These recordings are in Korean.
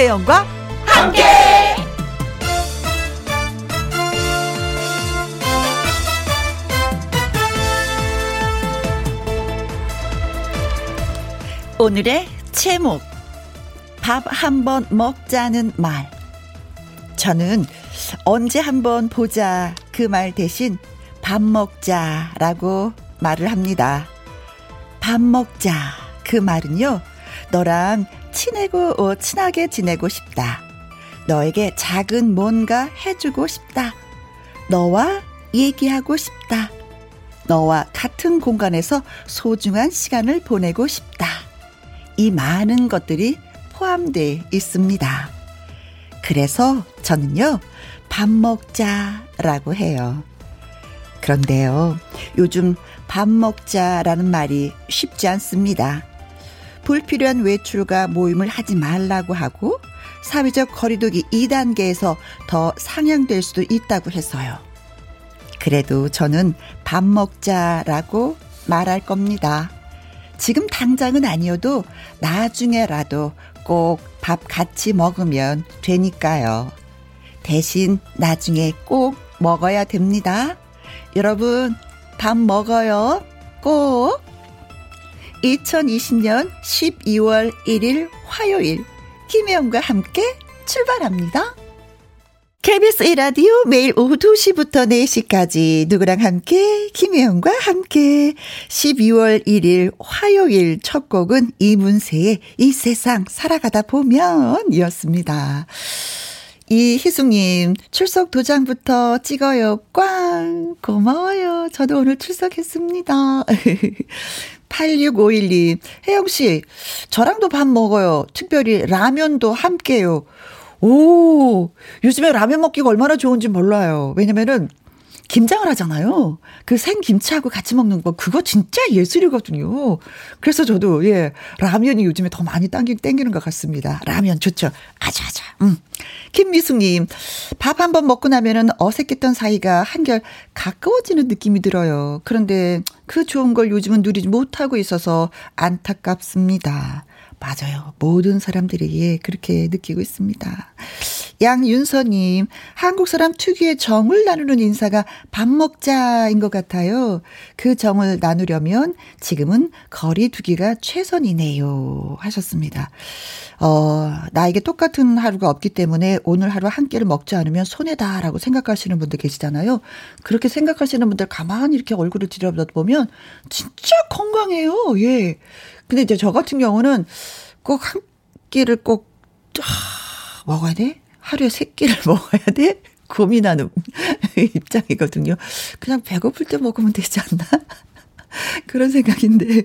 김혜영과 함께. 오늘의 제목 밥 한 번 먹자는 말 저는 언제 한번 보자 그 말 대신 밥 먹자라고 말을 합니다. 밥 먹자 그 말은요 너랑 친하고 어, 친하게 지내고 싶다. 너에게 작은 뭔가 해주고 싶다. 너와 얘기하고 싶다. 너와 같은 공간에서 소중한 시간을 보내고 싶다. 이 많은 것들이 포함되어 있습니다. 그래서 저는요, 밥 먹자라고 해요. 그런데요, 요즘 밥 먹자라는 말이 쉽지 않습니다. 불필요한 외출과 모임을 하지 말라고 하고 사회적 거리두기 2단계에서 더 상향될 수도 있다고 해서요. 그래도 저는 밥 먹자라고 말할 겁니다. 지금 당장은 아니어도 나중에라도 꼭 밥 같이 먹으면 되니까요. 대신 나중에 꼭 먹어야 됩니다. 여러분, 밥 먹어요. 꼭. 2020년 12월 1일 화요일 김혜영과 함께 출발합니다. KBS 1라디오 매일 오후 2시부터 4시까지 누구랑 함께 김혜영과 함께 12월 1일 화요일 첫 곡은 이문세의 이 세상 살아가다 보면 이었습니다. 이희숙님, 출석 도장부터 찍어요. 꽝! 고마워요. 저도 오늘 출석했습니다. 8651님, 혜영씨, 저랑도 밥 먹어요. 특별히 라면도 함께요. 오, 요즘에 라면 먹기가 얼마나 좋은지 몰라요. 왜냐면은, 김장을 하잖아요. 그 생김치하고 같이 먹는 거, 그거 진짜 예술이거든요. 그래서 저도, 예, 라면이 요즘에 더 많이 당기, 땡기는 것 같습니다. 라면 좋죠. 아자, 아자. 음. 김미숙님, 밥 한 번 먹고 나면은 어색했던 사이가 한결 가까워지는 느낌이 들어요. 그런데 그 좋은 걸 요즘은 누리지 못하고 있어서 안타깝습니다. 맞아요. 모든 사람들이 예, 그렇게 느끼고 있습니다. 양윤서님, 한국 사람 특유의 정을 나누는 인사가 밥 먹자인 것 같아요. 그 정을 나누려면 지금은 거리 두기가 최선이네요. 하셨습니다. 어, 나에게 똑같은 하루가 없기 때문에 오늘 하루 한 끼를 먹지 않으면 손해다라고 생각하시는 분들 계시잖아요. 그렇게 생각하시는 분들 가만히 이렇게 얼굴을 들여다보면 진짜 건강해요. 예. 근데 이제 저 같은 경우는 꼭 한 끼를 꼭, 아, 먹어야 돼? 하루에 세 끼를 먹어야 돼? 고민하는 입장이거든요. 그냥 배고플 때 먹으면 되지 않나? 그런 생각인데.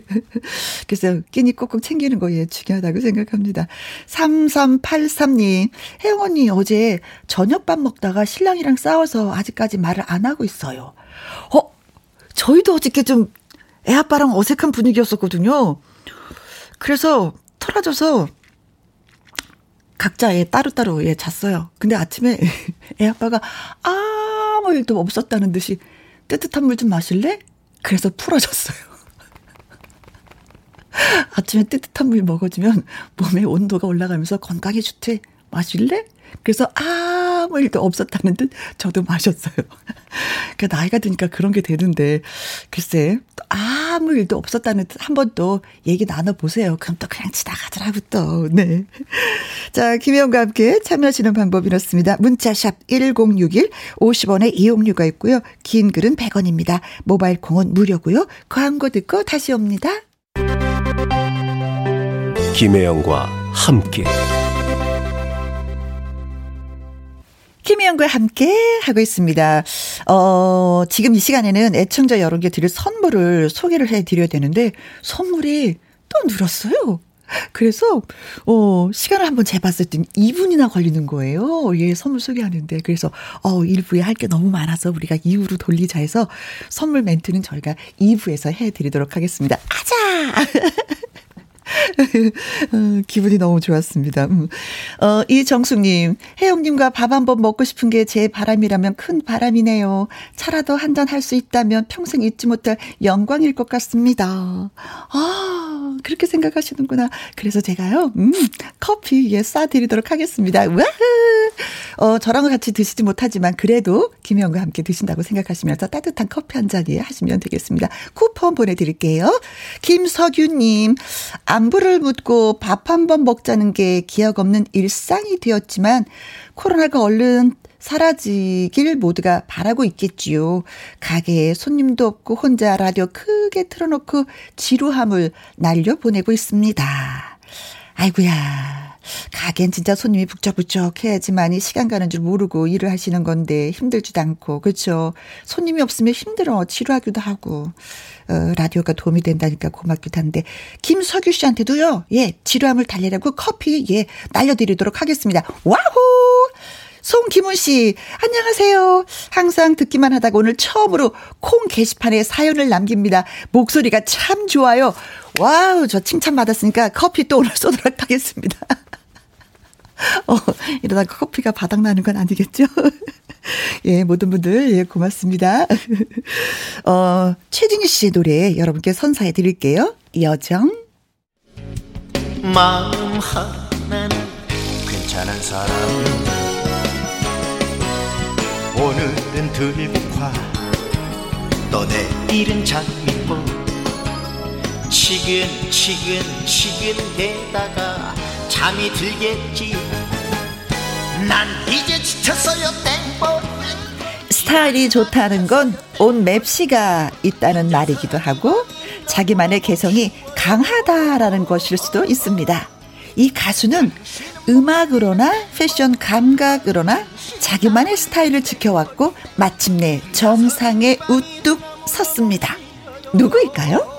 그래서 끼니 꼭꼭 챙기는 거에 중요하다고 생각합니다. 3383님, 혜영 언니 어제 저녁밥 먹다가 신랑이랑 싸워서 아직까지 말을 안 하고 있어요. 어, 저희도 어저께 좀 애아빠랑 어색한 분위기였었거든요. 그래서 털어져서 각자 예, 따로따로 예, 잤어요. 근데 아침에 애 아빠가 아무 일도 없었다는 듯이 뜨뜻한 물 좀 마실래? 그래서 풀어졌어요. 아침에 뜨뜻한 물 먹어주면 몸의 온도가 올라가면서 건강에 좋대. 마실래? 그래서 아무 일도 없었다는 듯 저도 마셨어요. 그 나이가 드니까 그런 게 되는데 글쎄 아무 일도 없었다는 듯 한 번 또 얘기 나눠보세요. 그럼 또 그냥 지나가더라고 또. 네. 자 김혜영과 함께 참여하시는 방법 이렇습니다. 문자샵 1061 50원의 이용료가 있고요. 긴 글은 100원입니다. 모바일 콩은 무료고요. 광고 듣고 다시 옵니다. 김혜영과 함께 김희영과 함께 하고 있습니다. 어, 지금 이 시간에는 애청자 여러분께 드릴 선물을 소개를 해 드려야 되는데, 선물이 또 늘었어요. 그래서, 어, 시간을 한번 재봤을 때 2분이나 걸리는 거예요. 예, 선물 소개하는데. 그래서, 어, 1부에 할 게 너무 많아서 우리가 2부로 돌리자 해서 선물 멘트는 저희가 2부에서 해 드리도록 하겠습니다. 아자! 어, 기분이 너무 좋았습니다. 음. 어, 이정숙님, 혜영님과 밥 한 번 먹고 싶은 게 제 바람이라면 큰 바람이네요. 차라도 한 잔 할 수 있다면 평생 잊지 못할 영광일 것 같습니다. 아, 그렇게 생각하시는구나. 그래서 제가요, 음, 커피, 예, 쏴드리도록 하겠습니다. 와흐! 어, 저랑 같이 드시지 못하지만 그래도 김혜영과 함께 드신다고 생각하시면서 따뜻한 커피 한잔 예, 하시면 되겠습니다. 쿠폰 보내드릴게요. 김석윤님, 안부를 묻고 밥 한 번 먹자는 게 기억 없는 일상이 되었지만 코로나가 얼른 사라지길 모두가 바라고 있겠지요. 가게에 손님도 없고 혼자 라디오 크게 틀어놓고 지루함을 날려보내고 있습니다. 아이구야 가게엔 진짜 손님이 북적북적 해야지만이 시간 가는 줄 모르고 일을 하시는 건데 힘들지도 않고 그렇죠. 손님이 없으면 힘들어 지루하기도 하고 어, 라디오가 도움이 된다니까 고맙기도 한데 김석유 씨한테도요. 예 지루함을 달래라고 커피 예 날려드리도록 하겠습니다. 와호! 송기문 씨, 안녕하세요. 항상 듣기만 하다가 오늘 처음으로 콩 게시판에 사연을 남깁니다. 목소리가 참 좋아요. Wow, 저 칭찬받았으니까 커피 또 오늘 쏘도록 하겠습니다. 어, 이러다가 커피가 바닥나는 건 아니겠죠? 예, 모든 분들, 예, 고맙습니다. 어, 최진희 씨의 노래 여러분께 선사해 드릴게요. 여정. 마음 하나는 괜찮은 사람. 오늘은 들국화. 또 내일은 장미꽃. 치근 치근 치근 대다가 잠이 들겠지 난 이제 지쳤어요 땡벌 스타일이 좋다는 건 온 맵시가 있다는 말이기도 하고 자기만의 개성이 강하다라는 것일 수도 있습니다. 이 가수는 음악으로나 패션 감각으로나 자기만의 스타일을 지켜왔고 마침내 정상에 우뚝 섰습니다. 누구일까요?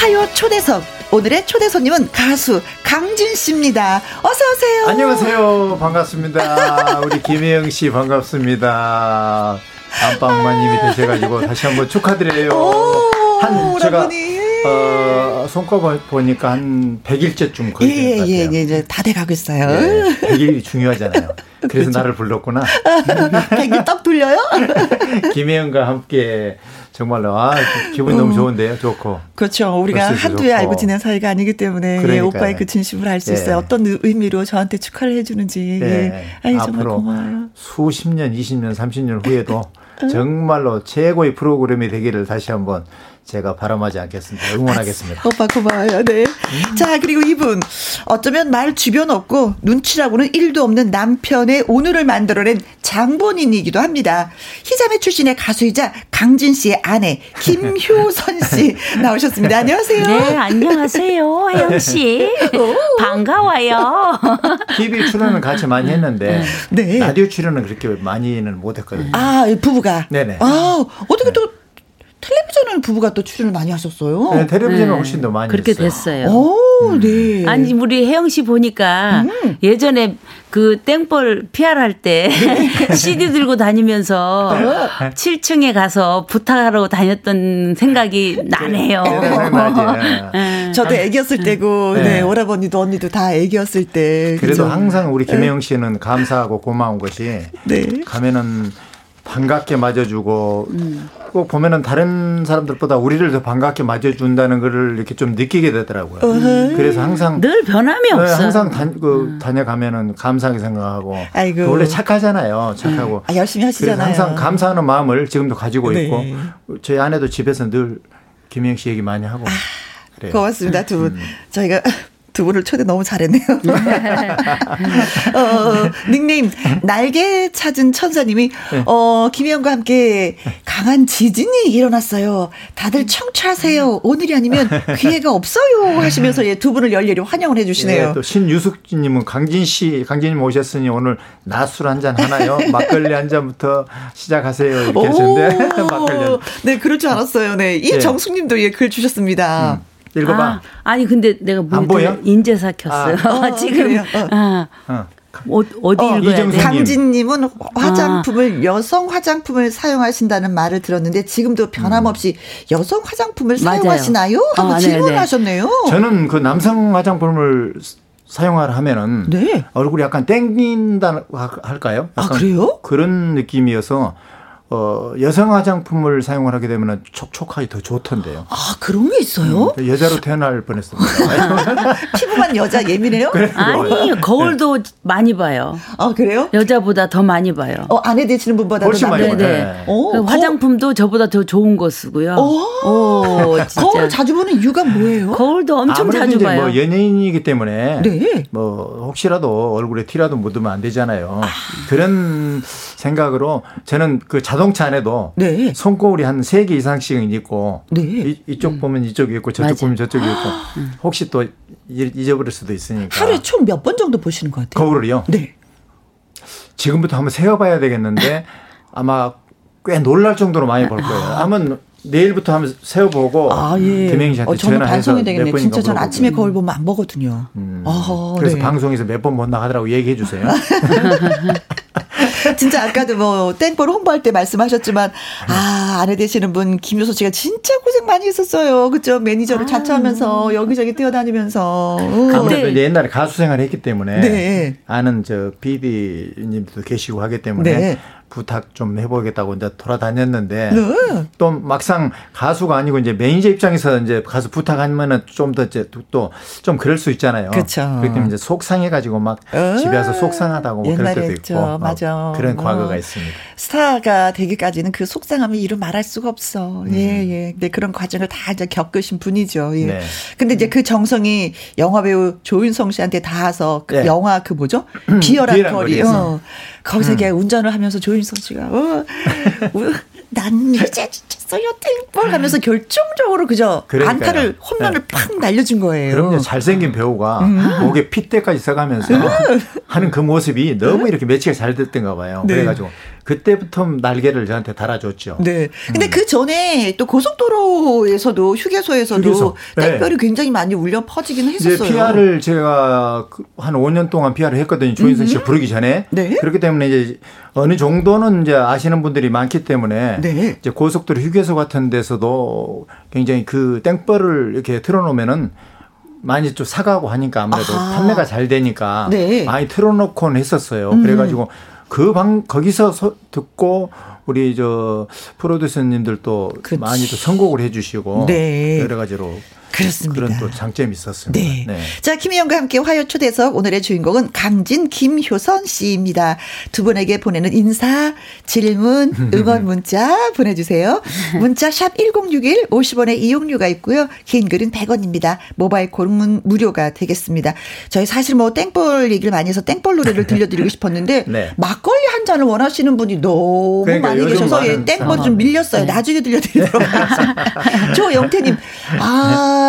화요 초대석. 오늘의 초대 손님은 가수 강진 씨입니다. 어서 오세요. 안녕하세요. 반갑습니다. 우리 김혜영 씨 반갑습니다. 안방마님이 되셔가지고 다시 한번 축하드려요. 한 제가 어, 손꼽아 보니까 한 100일째쯤 거의 예, 예, 예, 예, 이제 다 돼가고 있어요. 예, 100일이 중요하잖아요. 그래서 그렇죠. 나를 불렀구나. 100일 떡 돌려요? 김혜영과 함께 정말로 아 기분이 어. 너무 좋은데요, 좋고. 그렇죠. 우리가 한두에 알고 지낸 사이가 아니기 때문에 예, 오빠의 그 진심을 알 수 있어요. 예. 어떤 의미로 저한테 축하를 해주는지. 예. 예. 아이 정말 고마워요. 수십 년, 20년, 30년 후에도 정말로 최고의 프로그램이 되기를 다시 한번 제가 바람하지 않겠습니다. 응원하겠습니다. 오빠 고마워요. 네. 음. 자, 그리고 이분. 어쩌면 말 주변 없고 눈치라고는 1도 없는 남편의 오늘을 만들어낸 장본인이기도 합니다. 희자매 출신의 가수이자 강진 씨의 아내 김효선 씨 나오셨습니다. 안녕하세요. 네, 안녕하세요. 혜영 씨. 반가워요. TV 출연은 같이 많이 했는데 네. 라디오 출연은 그렇게 많이는 못 했거든요. 아, 부부가. 네네. 아, 어떻게 또 텔레비전을 부부가 또 출연을 많이 하셨어요. 네, 텔레비전은 네. 훨씬 더 많이 그렇게 했어요. 됐어요. 오, 음. 네. 아니 우리 혜영 씨 보니까 음. 예전에 그 땡벌 PR 할때 네. CD 들고 다니면서 7층에 가서 부탁하러 다녔던 생각이 나네요. 네, 네. 저도 애기였을 때고, 네. 오라버니도 언니도 다 애기였을 때. 그래도 그죠? 항상 우리 김혜영 씨는 감사하고 고마운 것이 가면은 반갑게 맞아주고 음. 꼭 보면은 다른 사람들보다 우리를 더 반갑게 맞아준다는 거를 이렇게 좀 느끼게 되더라고요. 음. 그래서 항상 늘 변함이 네, 없어. 항상 다, 그 음. 다녀가면은 감사하게 생각하고 아이고. 원래 착하잖아요. 착하고 아, 열심히 하시잖아요. 항상 감사하는 마음을 지금도 가지고 네. 있고 저희 아내도 집에서 늘 김영 씨 얘기 많이 하고. 아, 그래요. 고맙습니다 두 분. 음. 저희가 두 분을 초대 너무 잘했네요. 어, 닉네임 날개 찾은 천사님이 어, 김혜영과 함께 강한 지진이 일어났어요. 다들 청취하세요. 오늘이 아니면 기회가 없어요 하시면서 예, 두 분을 열렬히 환영을 해주시네요. 예, 또 신유숙님은 강진 씨, 강진님 오셨으니 오늘 낮술 한 잔 하나요? 막걸리 한 잔부터 시작하세요 이렇게 하시는데 막걸리. 네, 그럴 줄 알았어요. 네, 이정숙님도 예, 글 주셨습니다. 음. 읽어봐. 아, 니 근데 내가 안 보여? 인제사 켰어요. 아. 어, 지금. 어. 아. 어. 어, 어디 어, 읽어야 돼? 강진님은 화장품을 아. 여성 화장품을 사용하신다는 말을 들었는데 지금도 변함없이 음. 여성 화장품을 맞아요. 사용하시나요? 하고 아, 질문하셨네요. 저는 그 남성 화장품을 사용하라 하면은 네. 얼굴이 약간 땡긴다 할까요? 아 그래요? 그런 느낌이어서 어, 여성 화장품을 사용을 하게 되면 촉촉하기 더 좋던데요. 아, 그런 게 있어요? 음, 여자로 태어날 뻔했습니다. 피부만 여자 예민해요? 아니, 거울도 네. 많이 봐요. 아, 그래요? 여자보다 더 많이 봐요. 어, 아내 되시는 분보다 훨씬 많이 봐요. 네. 네. 그 화장품도 저보다 더 좋은 거 쓰고요. 오, 오 거울 자주 보는 이유가 뭐예요? 거울도 엄청 자주 봐요. 뭐 연예인이기 때문에 네. 뭐 혹시라도 얼굴에 티라도 묻으면 안 되잖아요. 아. 그런 생각으로 저는 그 자동 차 안에도 네. 손거울이 한 세 개 이상씩은 있고 네. 이, 쪽 음. 보면 이쪽이 있고 저쪽 맞아. 보면 저쪽이 있고 음. 혹시 또 잊어버릴 수도 있으니까 하루에 총 몇 번 정도 보시는 것 같아요? 거울을요? 네. 지금부터 한번 세어봐야 되겠는데 아마 꽤 놀랄 정도로 많이 볼 거예요. 아. 한번 내일부터 한번 세워보고 아, 예. 김행 씨한테 어, 전화해서 방송이 되겠네. 진짜 전 아침에 거울 보면 안 보거든요. 음. 아, 그래서 네. 방송에서 몇 번 못 나가더라고 얘기해 주세요. 진짜 아까도 뭐 땡벌 홍보할 때 말씀하셨지만 아 아내 되시는 분 김효소 씨가 진짜 고생 많이 했었어요. 그죠? 매니저를 아. 자처하면서 여기저기 뛰어다니면서. 아무래도 옛날에 가수 생활을 했기 때문에 네. 아는 저 PD님도 계시고 하기 때문에 네. 부탁 좀 해보겠다고 이제 돌아다녔는데 네. 또 막상 가수가 아니고 이제 매니저 입장에서 이제 가수 부탁하면은 좀 더 이제 또 좀 그럴 수 있잖아요. 그렇죠. 그렇기 때문에 이제 속상해가지고 막 어. 집에 와서 속상하다고 뭐 그럴 때도 했죠. 있고 맞아. 그런 어. 과거가 있습니다. 스타가 되기까지는 그 속상함을 이루 말할 수가 없어. 음. 예 예. 근데 그런 과정을 다 이제 겪으신 분이죠. 예. 네. 근데 이제 그 정성이 영화 배우 조윤성 씨한테 닿아서 그 네. 영화 그 뭐죠? 비열한 거리. 어. 거기서 음. 운전을 하면서 조윤성 씨가 어, 난 이제 진짜어요 땡벌 하면서 결정적으로 그저 그러니까요. 안타를 홈런을 네. 팍 날려준 거예요. 그럼요 잘생긴 배우가 음. 목에 핏대까지 써가면서 음. 하는 그 모습이 너무 이렇게 매치가 잘 됐던가 봐요. 네. 그래가지고 그때부터 날개를 저한테 달아줬죠. 네. 근데 음. 그 전에 또 고속도로에서도 휴게소에서도 휴게소. 땡별이 네. 굉장히 많이 울려 퍼지긴 했었어요. PR을 제가 그한 5년 동안 PR을 했거든요. 조인성 씨가 부르기 전에. 네. 그렇기 때문에 이제 어느 정도는 이제 아시는 분들이 많기 때문에 네. 이제 고속도로 휴게소 같은 데서도 굉장히 그 땡벌을 이렇게 틀어놓으면은 많이 좀 사가고 하니까 아무래도 아하. 판매가 잘 되니까 네. 많이 틀어놓곤 했었어요. 음. 그래가지고 그 방 거기서 서, 듣고 우리 저 프로듀서님들도 많이 또 선곡을 해주시고 네. 여러 가지로 그렇습니다. 그런 또 장점이 있었습니다. 네. 네. 자, 김희영과 함께 화요 초대석 오늘의 주인공은 강진 김효선 씨입니다. 두 분에게 보내는 인사, 질문, 응원 문자 보내주세요. 문자 샵 1061, 50원의 이용료가 있고요. 긴 글은 100원입니다. 모바일 콜은 무료가 되겠습니다. 저희 사실 뭐 땡볼 얘기를 많이 해서 땡볼 노래를 들려드리고 싶었는데 네. 막걸리 한 잔을 원하시는 분이 너무 그러니까 많이 계셔서 예, 땡볼 좀 밀렸어요. 네. 나중에 들려드리도록 하겠습니다. 조영태님, 아,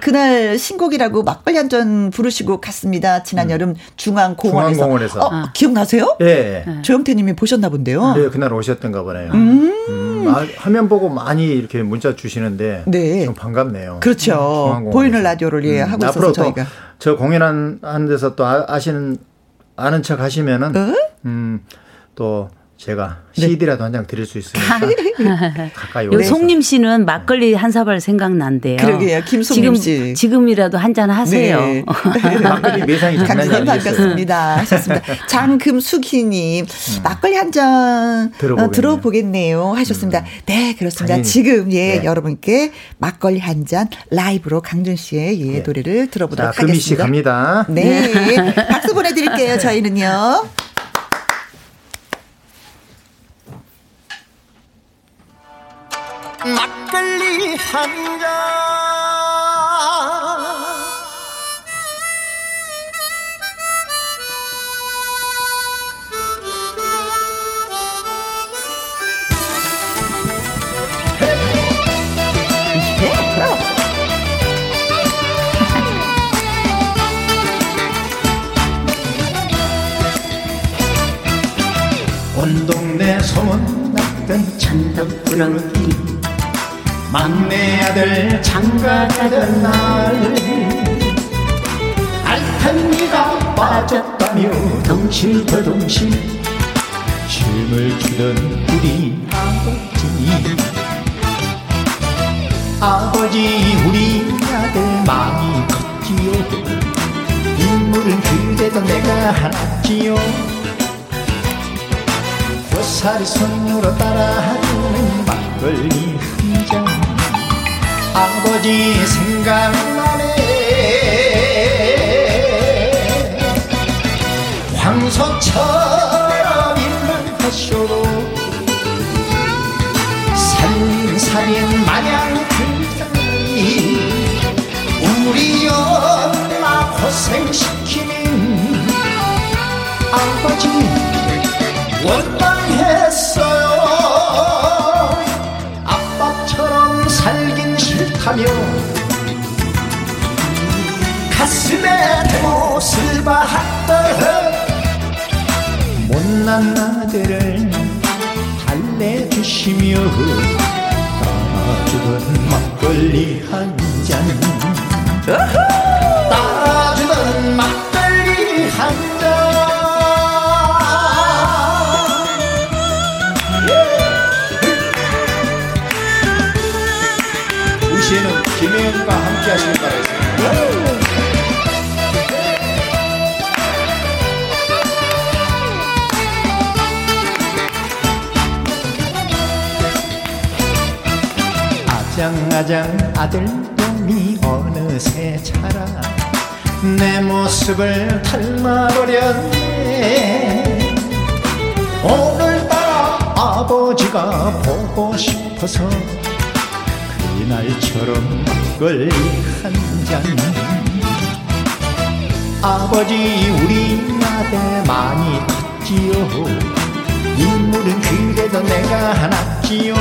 그날 신곡이라고 막걸리 한 잔 부르시고 갔습니다. 지난 음. 여름 중앙공원에서. 중앙공원에서. 어, 아. 기억나세요? 예. 네. 조영태 님이 보셨나 본데요. 네, 그날 오셨던가 보네요. 음. 음. 아, 화면 보고 많이 이렇게 문자 주시는데. 네. 좀 반갑네요. 그렇죠. 음, 보이는 라디오를 예, 음. 하고 있어서 저희가. 저 공연한 데서 또 아, 시는 아는 척 하시면은. 어? 음, 또 제가 CD라도 네. 한장 드릴 수 있으니까 가까이 오세요. 송님 씨는 막걸리 한 사발 생각난대요. 그러게요. 김송님 지금, 씨. 지금이라도 한 잔 하세요. 네. 막걸리 매상이 아니겠어요. 반갑습니다. 하셨습니다. 장금숙희님 음. 막걸리 한잔 어, 들어보겠네요. 들어보겠네요. 하셨습니다. 음. 네 그렇습니다. 당연히. 지금 예 네. 여러분께 막걸리 한 잔 라이브로 강준 씨의 예, 네. 노래를 들어보도록 자, 하겠습니다. 금희 씨 갑니다. 네 박수 보내드릴게요. 저희는요. 막걸리 한 잔. 온 동네 소문났던 창덕꾸러기 막내 아들 장가 가던 날. 알탄니가 빠졌다며 동실더동실 춤을 추던 우리 아버지 아버지 우리 아들 많이 컸지요. 인물은 그래도 내가 하나지요. 고사리 손으로 따라하는 막걸리 아버지 생각나네. 황소처럼 입만 하쇼도 살인살인 마냥 그자리 우리 엄마 고생시키는 아버지 원망했 싫다며 가슴에 대못을 박던 못난 아들을 달래주시며 따라주던 막걸리 한잔 모습을 닮아버렸네. 오늘따라 아버지가 보고 싶어서 그날처럼 막걸리 한잔. 아버지 우리 아들 많이 컸지요. 인물은 그래도 내가 하나지요.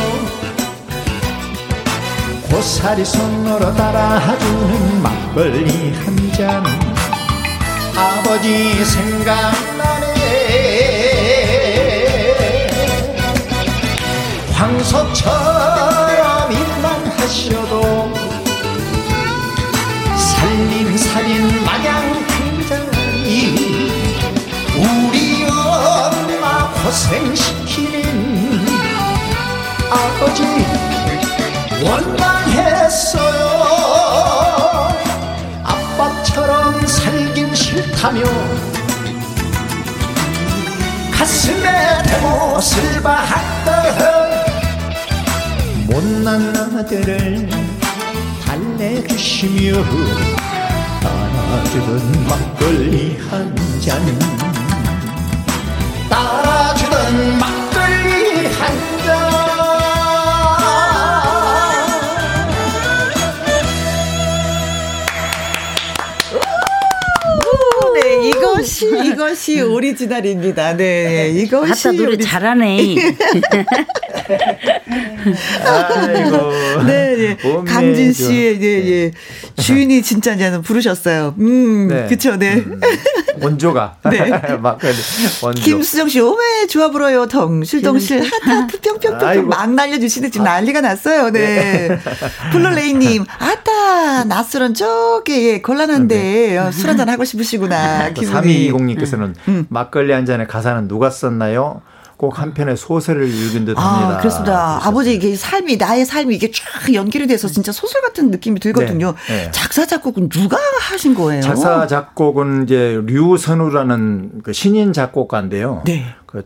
고사리 손으로 따라주는 막걸리 한잔 아버지 생각나네. 황소처럼 일만 하셔도 살림살인 마냥 굉장히 우리 엄마 고생시키는 아버지 원망했어 싫다며 가슴에 대못을 박던 못난 아들을 달래주시며 따라주던 막걸리 한 잔. 따라주던 막걸리 한잔 이것이 이것이 오리지널입니다. 네, 이것이 아따 노래 오리지널. 잘하네. 아이고. 네, 네. 봄에 강진 좀- 씨의 예, 예. 주인이 진짜냐는 부르셨어요. 음, 네. 그쵸, 네. 음, 원조가. 네. 막걸리 원조. 김수정 씨, 오메, 좋아 불어요. 덩실덩실, 하트하트, 뿅뿅뿅뿅. 막 날려주시네. 지금 난리가 났어요. 네. 블루레이님, 아따, 낯설은 저게, 예, 곤란한데, 어, 술 한잔 하고 싶으시구나. 기분이. 3220님께서는 음. 막걸리 한 잔의 가사는 누가 썼나요? 꼭 한 편의 소설을 읽은 듯 합니다. 아, 그렇습니다. 아버지 이게 삶이 나의 삶이 이게 쫙 연결이 돼서 진짜 소설 같은 느낌이 들거든요. 네, 네. 작사 작곡은 누가 하신 거예요? 작사 작곡은 이제 류선우라는 그 신인 작곡가인데요. 네. 그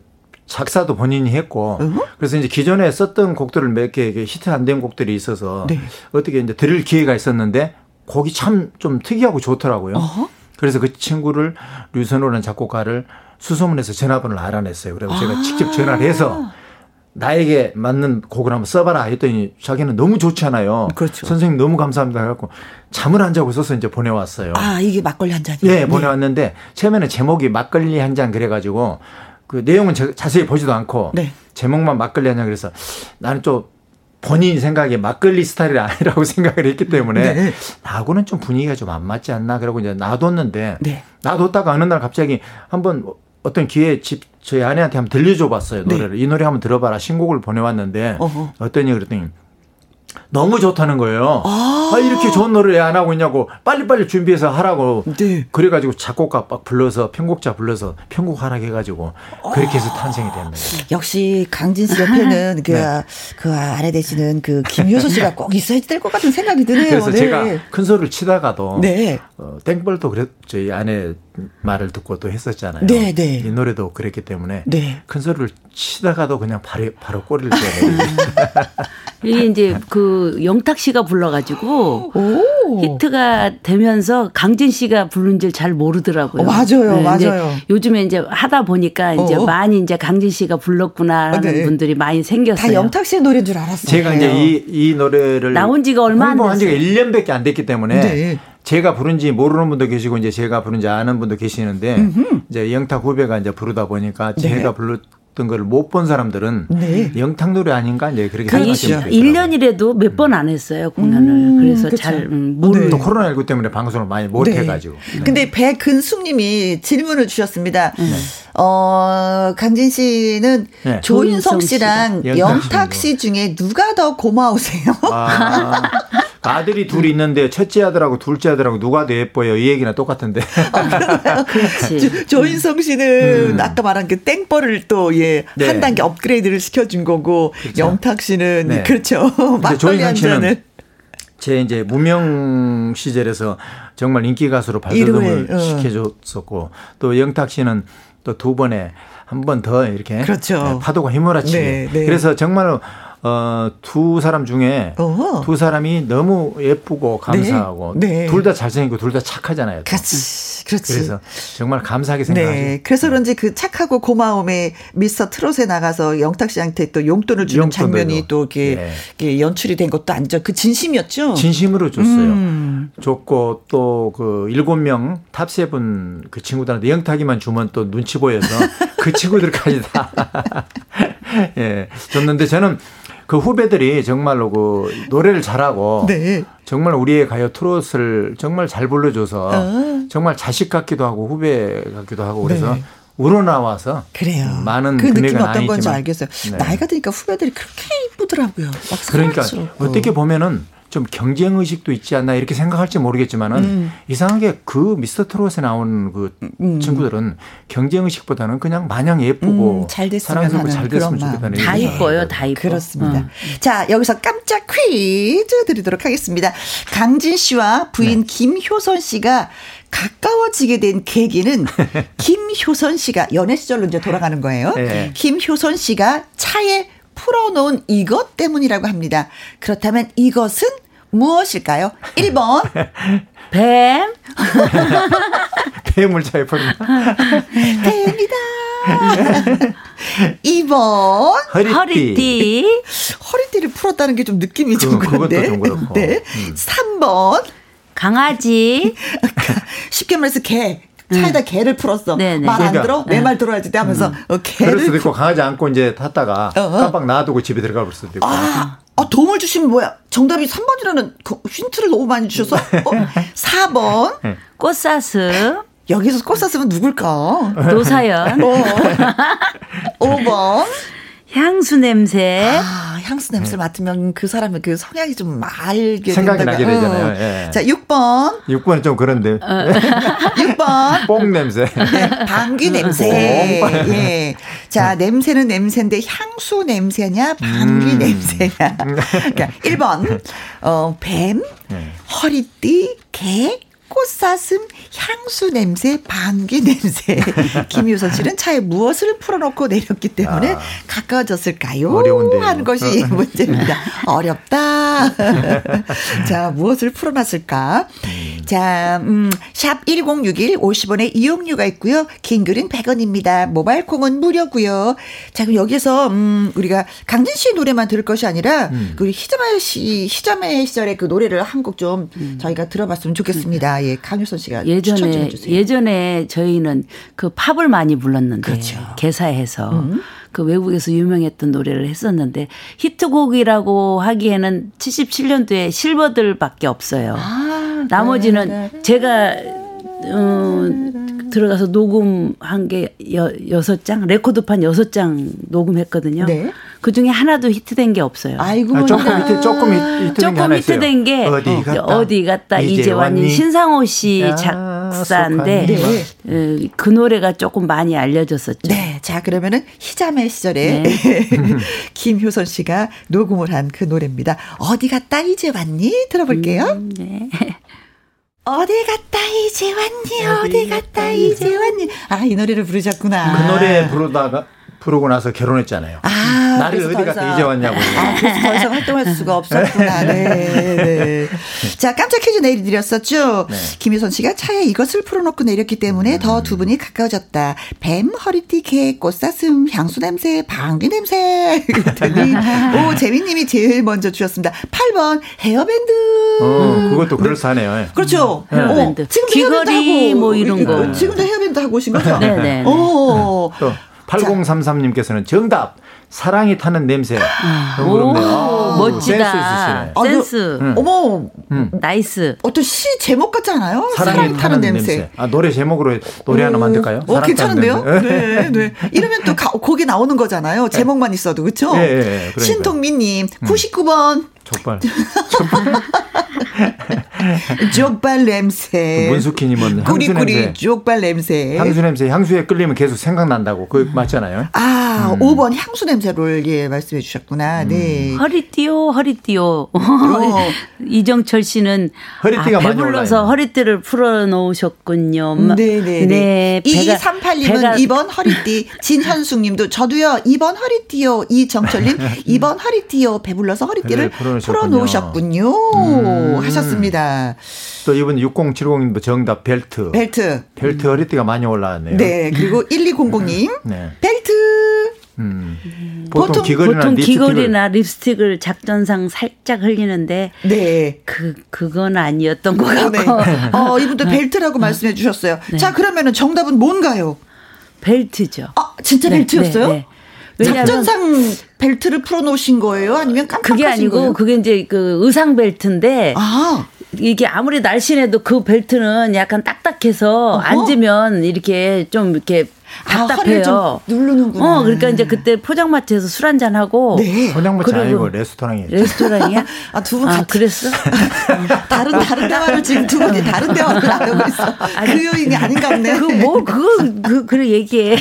작사도 본인이 했고 어허. 그래서 이제 기존에 썼던 곡들을 몇 개 히트 안 된 곡들이 있어서 네. 어떻게 이제 들을 기회가 있었는데 곡이 참 좀 특이하고 좋더라고요. 어허. 그래서 그 친구를 류선우라는 작곡가를 수소문해서 전화번호를 알아냈어요. 그래서 제가 아. 직접 전화를 해서 나에게 맞는 곡을 한번 써봐라 했더니 자기는 너무 좋잖아요. 그렇죠. 선생님 너무 감사합니다. 해갖고 잠을 안 자고 써서 이제 보내왔어요. 아, 이게 막걸리 한 잔이요? 예, 보내왔는데 처음에는 제목이 막걸리 한 잔 그래가지고 그 내용은 자- 자세히 보지도 않고 네. 제목만 막걸리 한 잔 그래서 나는 좀 본인 생각에 막걸리 스타일이 아니라고 생각을 했기 때문에 네. 나하고는 좀 분위기가 좀 안 맞지 않나 그러고 이제 놔뒀는데 네. 놔뒀다가 어느 날 갑자기 한번 어떤 기회에 집 저희 아내한테 한번 들려줘 봤어요 노래를 이 노래 한번 들어봐라 신곡을 보내왔는데 네. 어허. 어떠니 그랬더니 너무 좋다는 거예요. 아, 이렇게 좋은 노래 왜 안 하고 있냐고 빨리빨리 준비해서 하라고. 네. 그래가지고 작곡가 막 불러서 편곡자 불러서 편곡 하라 해가지고 그렇게 해서 탄생이 거예요. 역시 강진 씨 옆에는 그, 그 아내 되시는 그 김효수 씨가 꼭 있어야 될 것 같은 생각이 드네요. 그래서 네. 제가 큰 소리를 치다가도 네. 어, 땡벌도 그랬 저희 아내 말을 듣고 또 했었잖아요. 네, 네. 이 노래도 그랬기 때문에 네. 큰 소리를 치다가도 그냥 바로 바로 꼬리를 떼요. 이게 이제 그 영탁 씨가 불러가지고 오. 히트가 되면서 강진 씨가 부른 줄 잘 모르더라고요. 어, 맞아요, 근데 맞아요. 요즘에 이제 하다 보니까 이제 어. 많이 이제 강진 씨가 불렀구나라는 네. 분들이 많이 생겼어요. 다 영탁 씨의 노래인 줄 알았어요. 제가 이제 이, 이 노래를 나온 지가 얼마 안 홍보한 지가 됐어요. 1년밖에 안 됐기 때문에 네. 제가 부른지 모르는 분도 계시고 이제 제가 부른지 아는 분도 계시는데 이제 영탁 후배가 이제 부르다 보니까 네. 제가 불렀 던걸못 본 사람들은 네. 영탁 노래 아닌가 이제 그렇게 그 있더라고요. 1년이라도 몇 번 안 했어요 공연을. 음, 그래서 그쵸. 잘 음, 네. 모르. 또 코로나 19 때문에 방송을 많이 못 네. 해가지고. 네. 근데 백근숙님이 질문을 주셨습니다. 네. 어, 강진 씨는 네. 조인성 씨랑 영탁 씨 중에 누가 더 고마우세요? 아, 아들이 둘이 있는데 첫째 아들하고 둘째 아들하고 누가 더 예뻐요? 이 얘기나 똑같은데. 그렇지. 조, 인성 씨는 아까 말한 그 땡벌을 또 예, 음. 네. 한 단계 업그레이드를 시켜준 거고 그렇죠. 영탁 씨는 네. 그렇죠. 막걸리 조인성 한 씨는 잔을. 제 이제 무명 시절에서 정말 인기 가수로 발돋움을 어. 시켜줬었고 또 영탁 씨는 또 두 번에 한 번 더 이렇게 그렇죠. 네, 파도가 휘몰아치게 네, 네. 그래서 정말 어, 두 사람 중에 어허. 두 사람이 너무 예쁘고 감사하고 네, 네. 둘다 잘생기고 둘 다 착하잖아요. 또. 그렇지. 그렇지. 그래서 정말 감사하게 생각하죠. 네. 그래서 그런지 그 착하고 고마움에 미스터 트롯에 나가서 영탁 씨한테 또 용돈을 주는 용돈도 장면이. 또 이렇게, 네. 이렇게 연출이 된 것도 아니죠. 그 진심이었죠. 진심으로 줬어요. 음. 줬고 또 그 일곱 명 탑세븐 그 친구들한테 영탁이만 주면 또 눈치 보여서 그 친구들까지 다 예, 줬는데 저는 그 후배들이 정말로 그 노래를 잘하고 네. 정말 우리의 가요 트롯을 정말 잘 불러줘서 어. 정말 자식 같기도 하고 후배 같기도 하고 그래서 네. 우러나와서 그래요. 많은 그 느낌이 어떤 건지 아니지만. 알겠어요. 네. 나이가 드니까 후배들이 그렇게 이쁘더라고요. 막 그러니까. 어떻게 보면은 좀 경쟁 의식도 있지 않나 이렇게 생각할지 모르겠지만은 음. 이상하게 그 미스터 트롯에 나오는 그 친구들은 경쟁 의식보다는 그냥 마냥 예쁘고 음, 잘 됐으면 사랑스럽고 잘 됐으면 좋겠다는. 다 이뻐요. 다 이뻐. 그렇습니다. 응. 자, 여기서 깜짝 퀴즈 드리도록 하겠습니다. 강진 씨와 네. 부인 김효선 씨가 가까워지게 된 계기는 김효선 씨가 연애 시절로 이제 돌아가는 거예요. 네. 김효선 씨가 차에 풀어놓은 이것 때문이라고 합니다. 그렇다면 이것은 무엇일까요? 1번 뱀, 폐물차에 버린 뱀이다. 2번 허리띠. 허리띠, 허리띠 를 풀었다는 게 좀 느낌이 좀 그- 그것도 그런데. 좀 그렇고. 네. 음. 3번 강아지, 쉽게 말해서 개. 차에다 개를 풀었어. 네네. 말안 그러니까. 들어? 내 말 들어야지. 하면서 어, 그럴 수도 개를. 있고 강아지 안고 이제 탔다가 어, 어. 깜빡 놔두고 집에 들어가 볼 수도 있고 아, 아, 도움을 주시면 뭐야? 정답이 3번이라는 그 힌트를 너무 많이 주셔서. 어? 4번. 네. 꽃사슴, 여기서 꽃 샀으면 누굴까? 노사연, 어. 5번. 향수 냄새, 아, 향수 냄새를 맡으면 그 사람의 그 성향이 좀 알게 네. 생각이 된다가. 나게 되잖아요. 어. 예. 자, 6번. 6번은 좀 그런데 6번. 뽕 냄새 네, 방귀 냄새. 예. 자, 냄새는 냄새인데 향수 냄새냐, 방귀 음. 냄새냐. 그러니까 1번, 어, 뱀, 네. 허리띠, 개, 꽃사슴, 향수 냄새, 방귀 냄새. 김효선 씨는 차에 무엇을 풀어놓고 내렸기 때문에 아. 가까워졌을까요? 어려운데요. 하는 것이 문제입니다. 어렵다. 자, 무엇을 풀어놨을까? 자, 음, 샵 1061, 50원의 이용료가 있고요. 긴 글은 100원입니다. 모바일 콩은 무료고요. 자, 그럼 여기서, 음, 우리가 강진 씨의 노래만 들을 것이 아니라, 음. 그 희자매 씨, 희자매 시절의 그 노래를 한 곡 좀 저희가 들어봤으면 좋겠습니다. 예, 강효선 씨가 예전에. 예전에 저희는 그 팝을 많이 불렀는데 그렇죠. 개사해서 음. 그 외국에서 유명했던 노래를 했었는데 히트곡이라고 하기에는 77년도에 실버들밖에 없어요. 아, 나머지는 제가 어, 들어가서 녹음한 게 여, 여섯 장 레코드판 여섯 장 녹음했거든요. 네. 그 중에 하나도 히트된 게 없어요. 아이고 아, 조금 머리가. 히트 조금 히트, 조금. 히트된 게 어디 갔다 어디 갔다 이제 왔니 신상호 씨 야, 작사인데 속하니. 어, 그 노래가 조금 많이 알려졌었죠. 네, 자 그러면은 희자매 시절에 네. 김효선 씨가 녹음을 한 그 노래입니다. 어디 갔다 이제 왔니? 들어볼게요. 음, 네. 어디 갔다 이제 왔니? 어디 갔다 이제 왔니? 아 이 노래를 부르셨구나. 그 노래 부르다가 부르고 나서 결혼했잖아요. 아, 나를 어디 더 갔다 이제 왔냐고. 아, 그래서 더 이상 활동할 수가 없었구나. 네, 네. 자, 깜짝 퀴즈 내드렸었죠. 네. 김효선 씨가 차에 이것을 풀어놓고 내렸기 때문에 음. 더두 분이 가까워졌다. 뱀, 허리띠, 개, 꽃사슴, 향수 냄새, 방귀 냄새. 그랬더니, 오, 재민님이 제일 먼저 주셨습니다. 8번, 헤어밴드. 어, 그것도 그럴싸하네요. 그렇죠. 헤어밴드. 어, 지금도 귀걸이 헤어밴드 하고, 뭐 이런 거. 어, 지금도 헤어밴드 하고 오신 거죠? 네, 네. 오. 또 8033님께서는 정답 사랑이 타는 냄새. 너무 그렇네요. 아, 멋지다. 센스 있으시네. 센스. 아, 어머, nice. 어떤 시 제목 같지 않아요? 사랑이 타는 냄새. 아 노래 제목으로 노래 하나 만들까요? 어, 괜찮은데요? 타는 냄새. 네, 네. 이러면 또 가, 곡이 나오는 거잖아요. 제목만 있어도, 그쵸? 예, 예, 예, 그러니까요. 신동민님, 99번, 족발. 족발 냄새. 그 문숙희님은 향수 꾸리꾸리 냄새. 족발 냄새. 향수 냄새, 향수에 끌리면 계속 생각난다고. 그 맞잖아요. 아, 음. 5번 향수 냄새를 예, 말씀해 주셨구나. 네. 허리띠요, 허리띠요. 이정철 씨는 허리띠가 아, 배불러서. 허리띠를 풀어 놓으셨군요. 네네네. 네, 배가- 2238님은 배가- 2번 허리띠. 진현숙 님도 저도요, 2번 허리띠요. 이정철님, 2번 허리띠요. 배불러서 허리띠를 풀어놓으셨군요. 풀어놓으셨군요. 음. 하셨습니다. 또 이번 6070님도 정답 벨트. 벨트. 벨트 허리띠가 많이 올라왔네요. 네. 그리고 1200님, 네. 벨트. 음. 보통, 보통- 귀걸이나 보통 립스틱을 귀걸이나 립스틱을 작전상 살짝 흘리는데 네. 그 그건 아니었던 것 어, 같고 네. 어, 이분도 벨트라고 말씀해 주셨어요. 자, 그러면은 정답은 뭔가요? 벨트죠. 아, 진짜 네, 벨트였어요? 작전상 벨트를 풀어놓으신 거예요? 아니면 깜빡하신 그게 아니고 거예요? 그게 이제 그 의상 벨트인데 아, 이게 아무리 날씬해도 그 벨트는 약간 딱딱해서 어허. 앉으면 이렇게 좀 이렇게 답답해요. 좀 누르는구나. 어, 그러니까 이제 그때 포장마차에서 술 한잔 하고 네. 포장마차 아니고 레스토랑이에요. 레스토랑이야? 아, 두 분 아, 같이- 그랬어? 다른 다른 대화를 지금 두 분이 다른 대화를 나누고 있어. 그 요인이 아닌가 보네. 그 뭐 그거 그 그래 얘기해.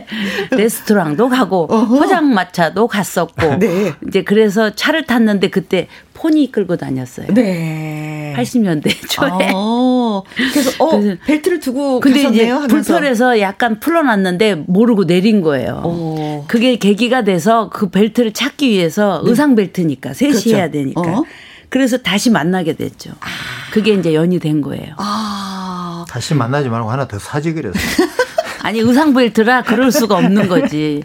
레스토랑도 가고 어허. 포장마차도 갔었고. 네. 이제 그래서 차를 탔는데 그때 포니 끌고 다녔어요. 네. 80년대 초에. 어, 그래서 어 그래서- 벨트를 두고 근데 가셨네요. 하면서. 불편해서 약간 풀어놨는데 모르고 내린 거예요. 어. 그게 계기가 돼서 그 벨트를 찾기 위해서 의상 벨트니까 셋이 그렇죠. 해야 되니까. 어. 그래서 다시 만나게 됐죠. 그게 이제 연이 된 거예요. 아, 다시 만나지 말고 하나 더 사지 그랬어. 아니 의상 벨트라 그럴 수가 없는 거지.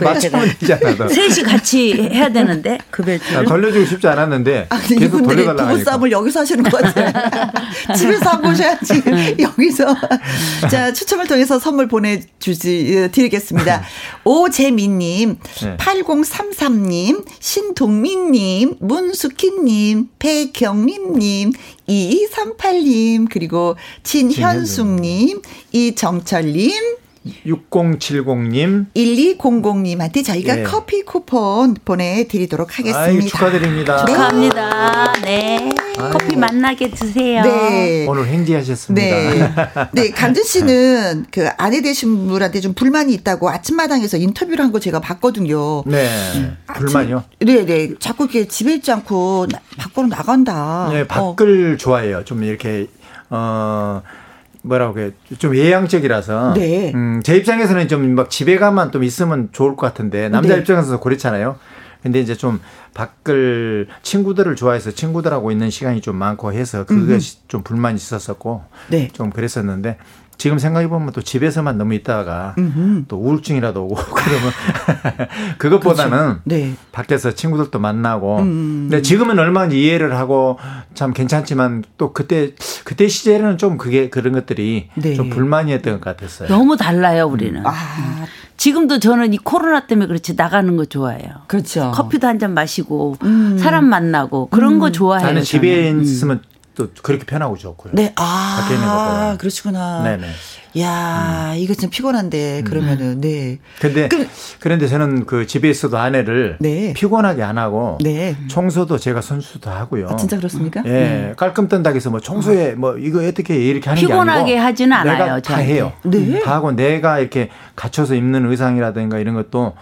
맞추면 되잖아. 너. 셋이 같이 해야 되는데 그 야, 벨트를. 돌려주고 싶지 않았는데 아, 근데 계속 돌려달라고 하니까. 부부싸움을 여기서 하시는 것 같아요. 집에서 하고 오셔야지. 여기서. 자, 추첨을 통해서 선물 보내주지, 어, 드리겠습니다. 오재민님, 네. 8033님, 신동민님, 문숙희님, 배경림님, 2238님, 그리고 진현숙님, 이정철님, 6070님 1200님한테 저희가 예. 커피 쿠폰 보내드리도록 하겠습니다. 아이, 축하드립니다. 축하합니다. 네. 커피 만나게 드세요. 네. 오늘 행지하셨습니다. 네. 네, 강진 씨는 그 아내 되신 분한테 좀 불만이 있다고 아침마당에서 인터뷰를 한 거 제가 봤거든요. 네. 불만이요? 네, 네. 자꾸 이렇게 집에 있지 않고 나- 밖으로 나간다. 네, 어. 밖을 좋아해요. 좀 이렇게 어 뭐라고 해? 좀 외향적이라서. 네. 음, 제 입장에서는 좀막 집에 가만 좀 있으면 좋을 것 같은데 남자 네. 입장에서 그렇잖아요. 근데 이제 좀 밖을 친구들을 좋아해서 친구들하고 있는 시간이 좀 많고 해서 그것이 좀 불만이 있었었고 네. 좀 그랬었는데 지금 생각해 보면 또 집에서만 너무 있다가 또 우울증이라도 오고 그러면 그것보다는 네. 밖에서 친구들도 만나고. 음. 근데 지금은 얼마나 이해를 하고 참 괜찮지만 또 그때 그때 시절에는 좀 그게 그런 것들이 네. 좀 불만이었던 것 같았어요. 너무 달라요, 우리는. 아, 지금도 저는 이 코로나 때문에 그렇지 나가는 거 좋아해요. 그렇죠. 커피도 한 잔 마시고 음. 사람 만나고 그런 거 좋아해요. 나는 집에 저는. 음. 있으면 또 그렇게 편하고 좋고요. 네. 아, 밖에 있는 것보다. 그러시구나. 네네. 야, 음. 이거 좀 피곤한데 음. 그러면은 네. 근데 그, 런데 저는 그 집에 있어도 아내를 네. 피곤하게 안 하고 네. 청소도 제가 선수도 하고요. 아, 진짜 그렇습니까? 예, 네. 깔끔 뜬다고 해서 뭐 청소에 뭐 이거 어떻게 이렇게 하는 게 아니고 피곤하게 하지는 않아요. 내가 다 해요. 네. 다 하고 내가 이렇게 갖춰서 입는 의상이라든가 이런 것도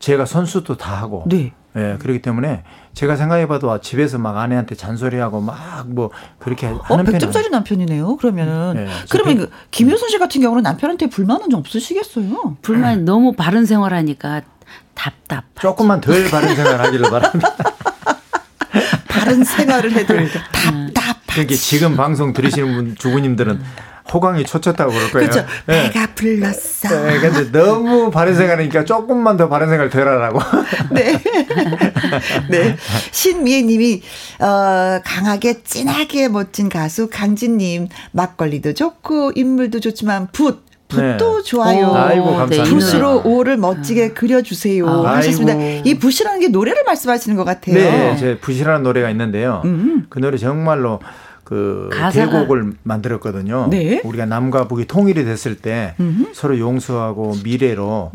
제가 선수도 다 하고. 네. 예, 그렇기 때문에 제가 생각해봐도 집에서 막 아내한테 잔소리하고 막 뭐 그렇게 어, 하는 어, 100점짜리 남편이네요. 그러면은 네, 그러면 그 김효선 씨 같은 경우는 남편한테 불만은 좀 없으시겠어요? 불만 음. 너무 바른 생활하니까 답답. 조금만 덜 바른 생활하기를 바랍니다. 바른 생활을 해도 답답. 그러니까 지금 방송 들으시는 분 주부님들은 호강이 초쳤다고 그럴 거예요. 그렇죠. 네. 배가 불렀어. 네, 근데 너무 바른 생활이니까 조금만 더 바른 생활 덜 하라고. 네. 네. 신미애 님이, 어, 강하게 진하게 멋진 가수 강진 님, 막걸리도 좋고, 인물도 좋지만, 붓, 붓도 네. 좋아요. 아이고, 감사합니다. 붓으로 오를 멋지게 아. 그려주세요. 아. 하셨습니다. 이 붓이라는 게 노래를 말씀하시는 것 같아요. 네, 제 붓이라는 노래가 있는데요. 음. 그 노래 정말로 그 가사가... 대곡을 만들었거든요. 네? 우리가 남과 북이 통일이 됐을 때 음흠. 서로 용서하고 미래로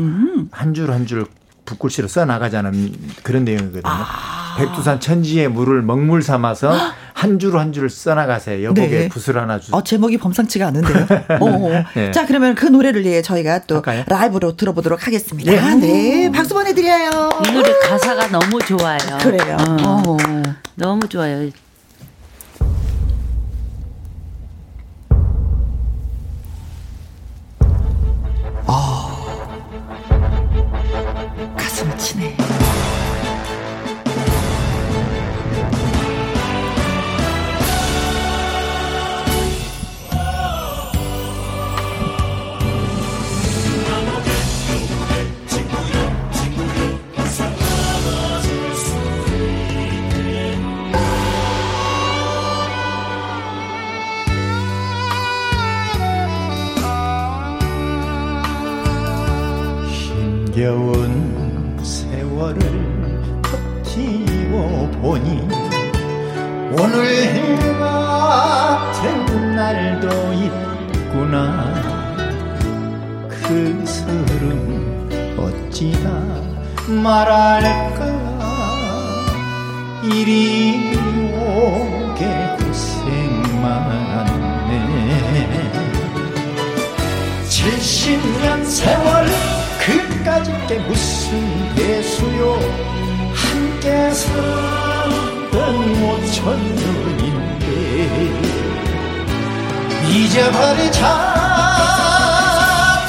한 줄 한줄 붓글씨로 써 나가자는 그런 내용이거든요. 아. 백두산 천지의 물을 먹물 삼아서 한 줄 한 줄 써나가세요. 여복에 네. 붓을 하나 주세요. 어, 제목이 범상치가 않은데요. 네. 자, 그러면 그 노래를 예, 저희가 또 할까요? 라이브로 들어보도록 하겠습니다. 네. 네. 박수 보내드려요. 이 노래 가사가 너무 좋아요. 그래요. 어. 너무 좋아요. 아 가슴 치네. 힘겨운 세월을 버티고 보니 오늘 같은 날도 있구나. 그 서름 어찌다 말할까? 이리 오게 고생만 했네. 70년 세월 그 까짓 게 무슨 대수요? 함께 살던 오천년인데 잊어버리자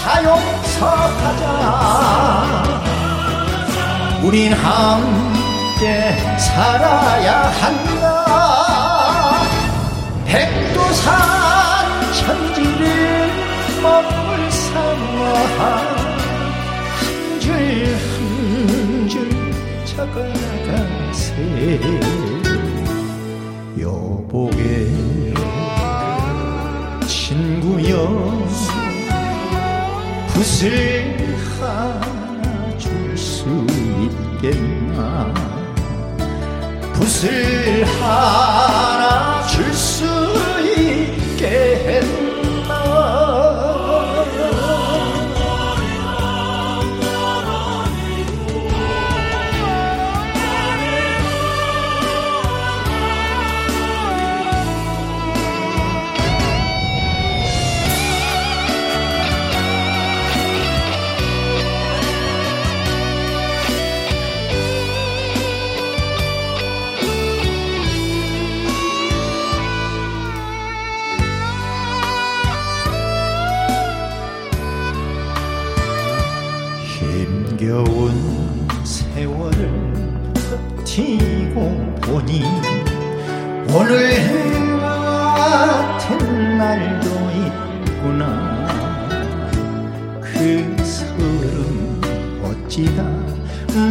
다 용서하자. 우린 함께 살아야 한다. 백두산 천지를 먹물 삼아 한줄 적어가세. 여보게 친구여 붓을 하나 줄 수 있겠나? 붓을 하나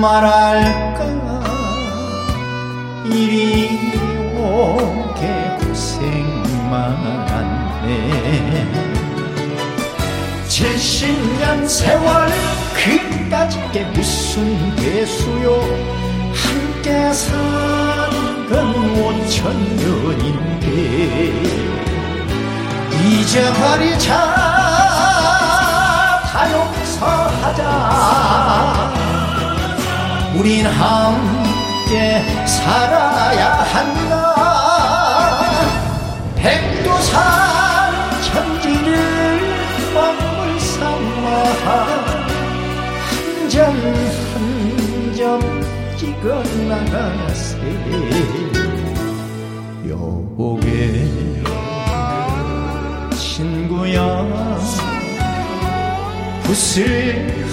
말할까? 이리 오게 고생만 한네. 70년 세월 그까짓 게 무슨 대수요? 함께 산건 5천년인데 이제 버리자 다용서하자. 우린 함께 살아야 한다. 백두산 천지를 먹물 삼아 한 점 한 점 찍어 나가세. 여보게 친구야 붓을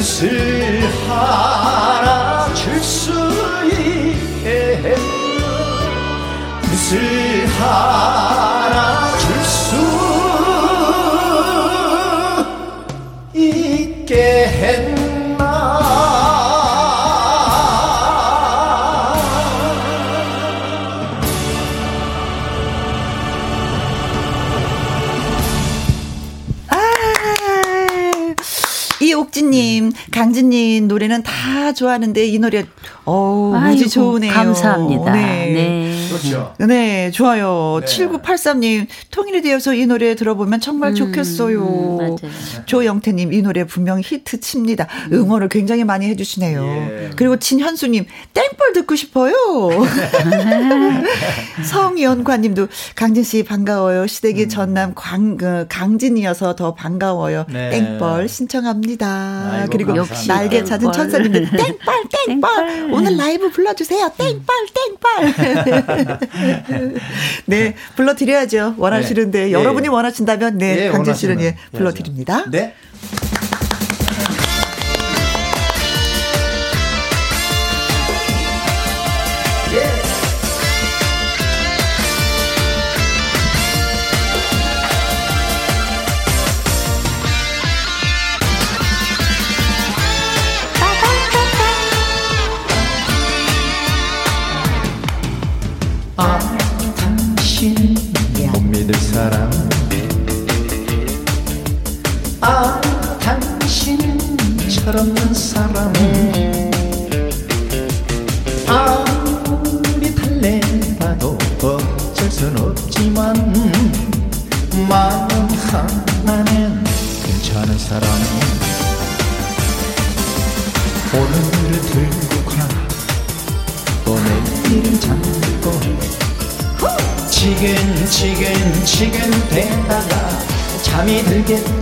붓을 하나 줄 수 있겠나 붓을 하나 줄 수 있겠나 강진님 노래는 다 좋아하는데 이 노래 어우 아이고, 좋으네요. 감사합니다. 네. 그렇죠. 네, 좋아요. 네. 7983님, 통일이 되어서 이 노래 들어보면 정말 좋겠어요. 음, 맞아요. 조영태님, 이 노래 분명 히트 칩니다. 응원을 굉장히 많이 해주시네요. 예. 그리고 진현수님, 땡벌 듣고 싶어요. 성연관님도, 강진씨 반가워요. 시댁이 전남 광, 그, 강진이어서 더 반가워요. 네. 땡벌 신청합니다. 아이고, 그리고 역시 날개 찾은. 천사님들, 땡벌, 땡벌. 땡벌. 오늘 라이브 불러주세요. 땡벌, 땡벌. 네, 불러드려야죠. 원하시는데. 네. 여러분이 예. 원하신다면, 네, 예, 강진 씨는 예, 불러드립니다. 네. 철없는 사람 아무리 달래봐도 어쩔 순 없지만 마음 하나는 괜찮은 사람 오늘을 들고 가또 내일은 잠고 지근지근 지근대다가 잠이 들겠지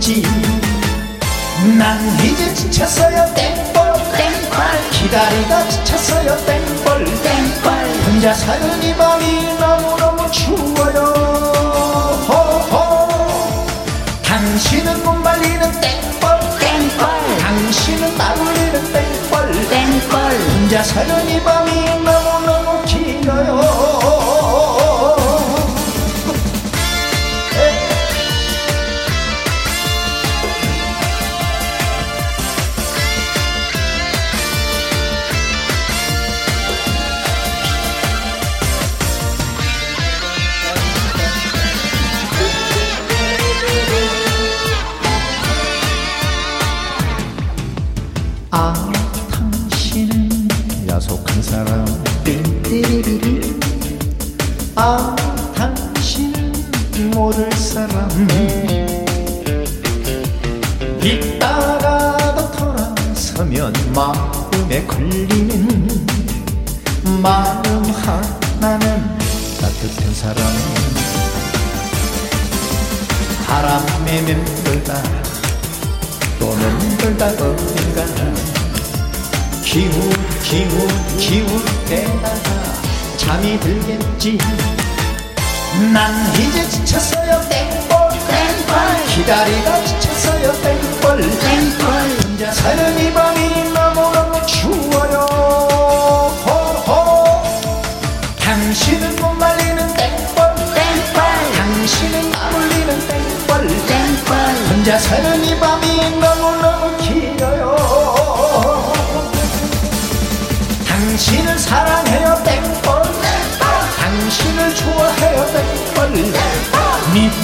난 이제 지쳤어요. 땡벌 땡벌 기다리다 지쳤어요. 땡벌 땡벌 혼자 사는 이 밤이 너무너무 추워요. 호호. 당신은 못 말리는 땡벌 땡벌 당신은 나 울리는 땡벌 땡벌 혼자 사는 이밤 마음에 걸리는 마음 하나는 따뜻한 사람 바람에 맴돌다 또 맴돌다 어딘가 기웃 기웃 기웃대다가 잠이 들겠지. 난 이제 지쳤어요 땡벌 땡벌 기다리다 지쳤어요 땡벌 땡벌 혼자 사는 이 밤이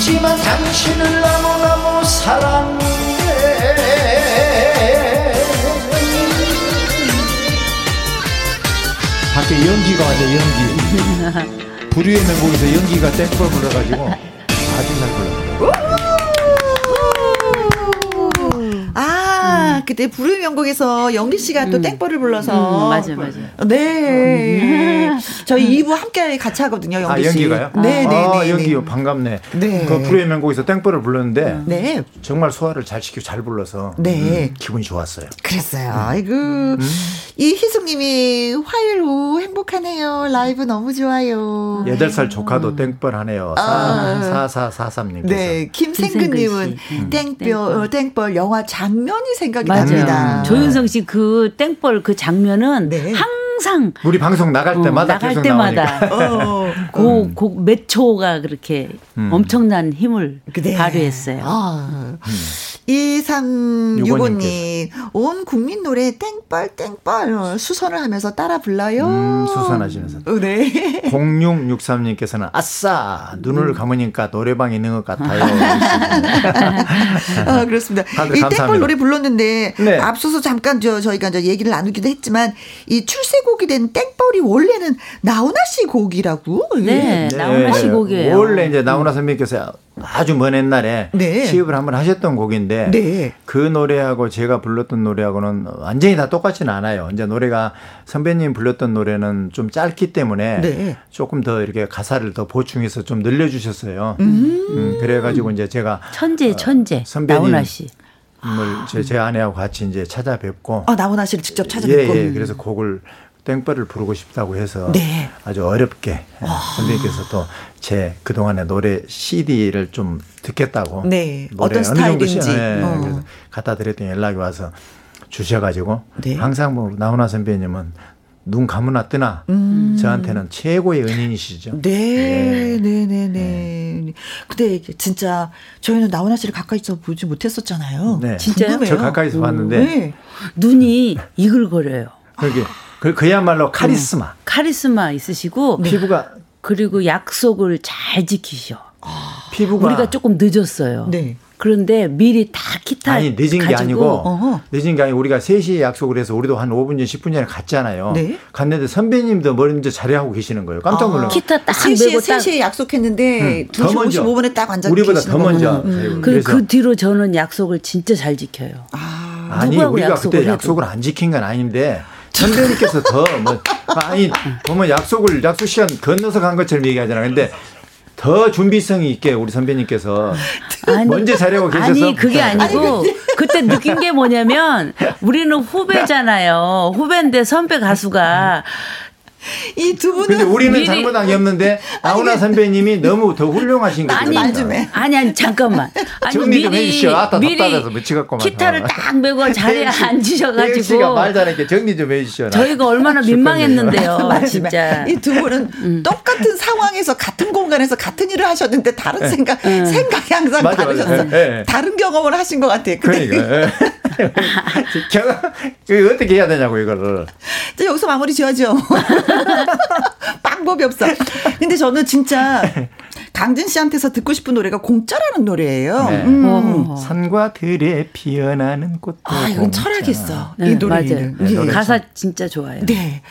믿지만 당신을 너무너무 사랑해 밖에 연기가 완전 연기 불의의 명곡에서 연기가 땡벌 불러가지고 아주 잘 불렀어요 그때 불의 명곡에서 영기 씨가 또 음. 땡벌을 불러서. 음, 맞아, 맞아. 네. 음. 저희 2부 함께 같이 하거든요, 씨. 아, 연기가요? 네, 네, 아, 네. 연기 네. 반갑네. 네. 그 불의 명곡에서 땡벌을 불렀는데. 네. 정말 소화를 잘 시키고 잘 불러서. 네. 음, 기분이 좋았어요. 그랬어요. 아이고. 음. 이희숙 님이 화요일 오후 행복하네요. 라이브 너무 좋아요. 8살 조카도 땡벌 하네요. 아. 4443 님께서. 네. 김생근 님은 음. 땡벌, 어, 땡벌 영화 장면이 생각이 맞아요. 납니다. 조윤성 씨 그 땡벌 그 장면은 네. 항상 우리 방송 나갈 어, 때마다 어, 나갈 때마다 그, 그, 몇 초가 그렇게 음. 엄청난 힘을 네. 발휘했어요. 아. 음. 2365님, 온 국민 노래 땡벌, 땡벌 수선을 하면서 따라 불러요. 음, 수선하시면서. 어, 네. 0663님께서는 아싸! 눈을 음. 감으니까 노래방 있는 것 같아요. 아, 그렇습니다. 이 땡벌 노래 불렀는데, 네. 앞서서 잠깐 저, 저희가 이제 얘기를 나누기도 했지만, 이 출세곡이 된 땡벌이 원래는 나훈아 씨 곡이라고? 네, 네. 나훈아 씨 곡이에요. 원래 이제 나훈아 선배님께서 아주 먼 옛날에 네. 시입을 한번 하셨던 곡인데 네. 그 노래하고 제가 불렀던 노래하고는 완전히 다 똑같지는 않아요. 이제 노래가 선배님 불렀던 노래는 좀 짧기 때문에 네. 조금 더 이렇게 가사를 더 보충해서 좀 늘려주셨어요. 음. 음 그래가지고 이제 제가 천재 어, 천재 선배님 나훈아 씨. 제, 제 아내하고 같이 이제 찾아뵙고. 아, 나훈아 씨를 직접 찾아뵙고. 예, 예. 그래서 곡을 땡벌을 부르고 싶다고 해서 네. 아주 어렵게 와. 선생님께서 또 제 그동안의 노래 CD를 좀 듣겠다고 네. 노래 어떤 스타일인지 네. 어. 그래서 갖다 드렸더니 연락이 와서 주셔가지고 네. 항상 뭐 나훈아 선배님은 눈 감으나 뜨나 음. 저한테는 최고의 은인이시죠. 네, 네, 네, 네. 네. 근데 진짜 저희는 나훈아 씨를 가까이서 보지 못했었잖아요. 네. 진짜요? 저 가까이서 봤는데 네. 눈이 이글거려요. 그게 그, 그야말로 카리스마. 음, 카리스마 있으시고 네. 피부가 그리고 약속을 잘 지키셔. 아, 피부가 우리가 조금 늦었어요. 네. 그런데 미리 다 기타 아니 늦은 게 아니고 어허. 늦은 게 아니고 우리가 3시에 약속을 해서 우리도 한 5분 전 10분 전에 갔잖아요. 네? 갔는데 선배님도 먼저 자리하고 계시는 거예요. 깜짝 놀라서. 아, 기타 딱 3시에 3시에 약속했는데 음, 2시 먼저, 55분에 딱 앉아 우리보다 더 먼저. 음. 그, 그 뒤로 저는 약속을 진짜 잘 지켜요. 아, 아니 우리가 그때 약속을 안 지킨 건 아닌데 선배님께서 더 뭐 아니 보면 약속을 약속 시간 건너서 간 것처럼 얘기하잖아. 근데 더 준비성이 있게 우리 선배님께서 아니, 먼저 자려고 계셔서 아니 그게 아니고 그때 느낀 게 뭐냐면 우리는 후배잖아요. 후배인데 선배 가수가 이 두 분은 근데 우리는 미리... 잘못한 게 없는데 나훈아 선배님이 너무 더 훌륭하신 거죠. 아니, 아니 아니 잠깐만. 아니, 정리 좀 해주시오. 아따 답답해서 미치겠구만. 기타를 딱 메고 자리에 앉으셔가지고. 씨가 말 잘하니까 정리 좀 해주시오. 저희가 얼마나 민망했는데요. 진짜. 이 두 분은 음. 똑같은 상황에서 같은 공간에서 같은 일을 하셨는데 다른 네. 생각 음. 생각이 항상 맞아, 다르셨어요. 맞아. 네. 다른 경험을 하신 것 같아요. 그러니까. 그 어떻게 해야 되냐고 이거를. 여기서 마무리 지어야죠. 방법이 없어. 근데 저는 진짜 강진 씨한테서 듣고 싶은 노래가 공짜라는 노래예요. 네. 음. 어. 산과 들에 피어나는 꽃. 아, 이건 철학 있어. 네, 이 노래는. 네, 네. 가사 진짜 좋아요. 네.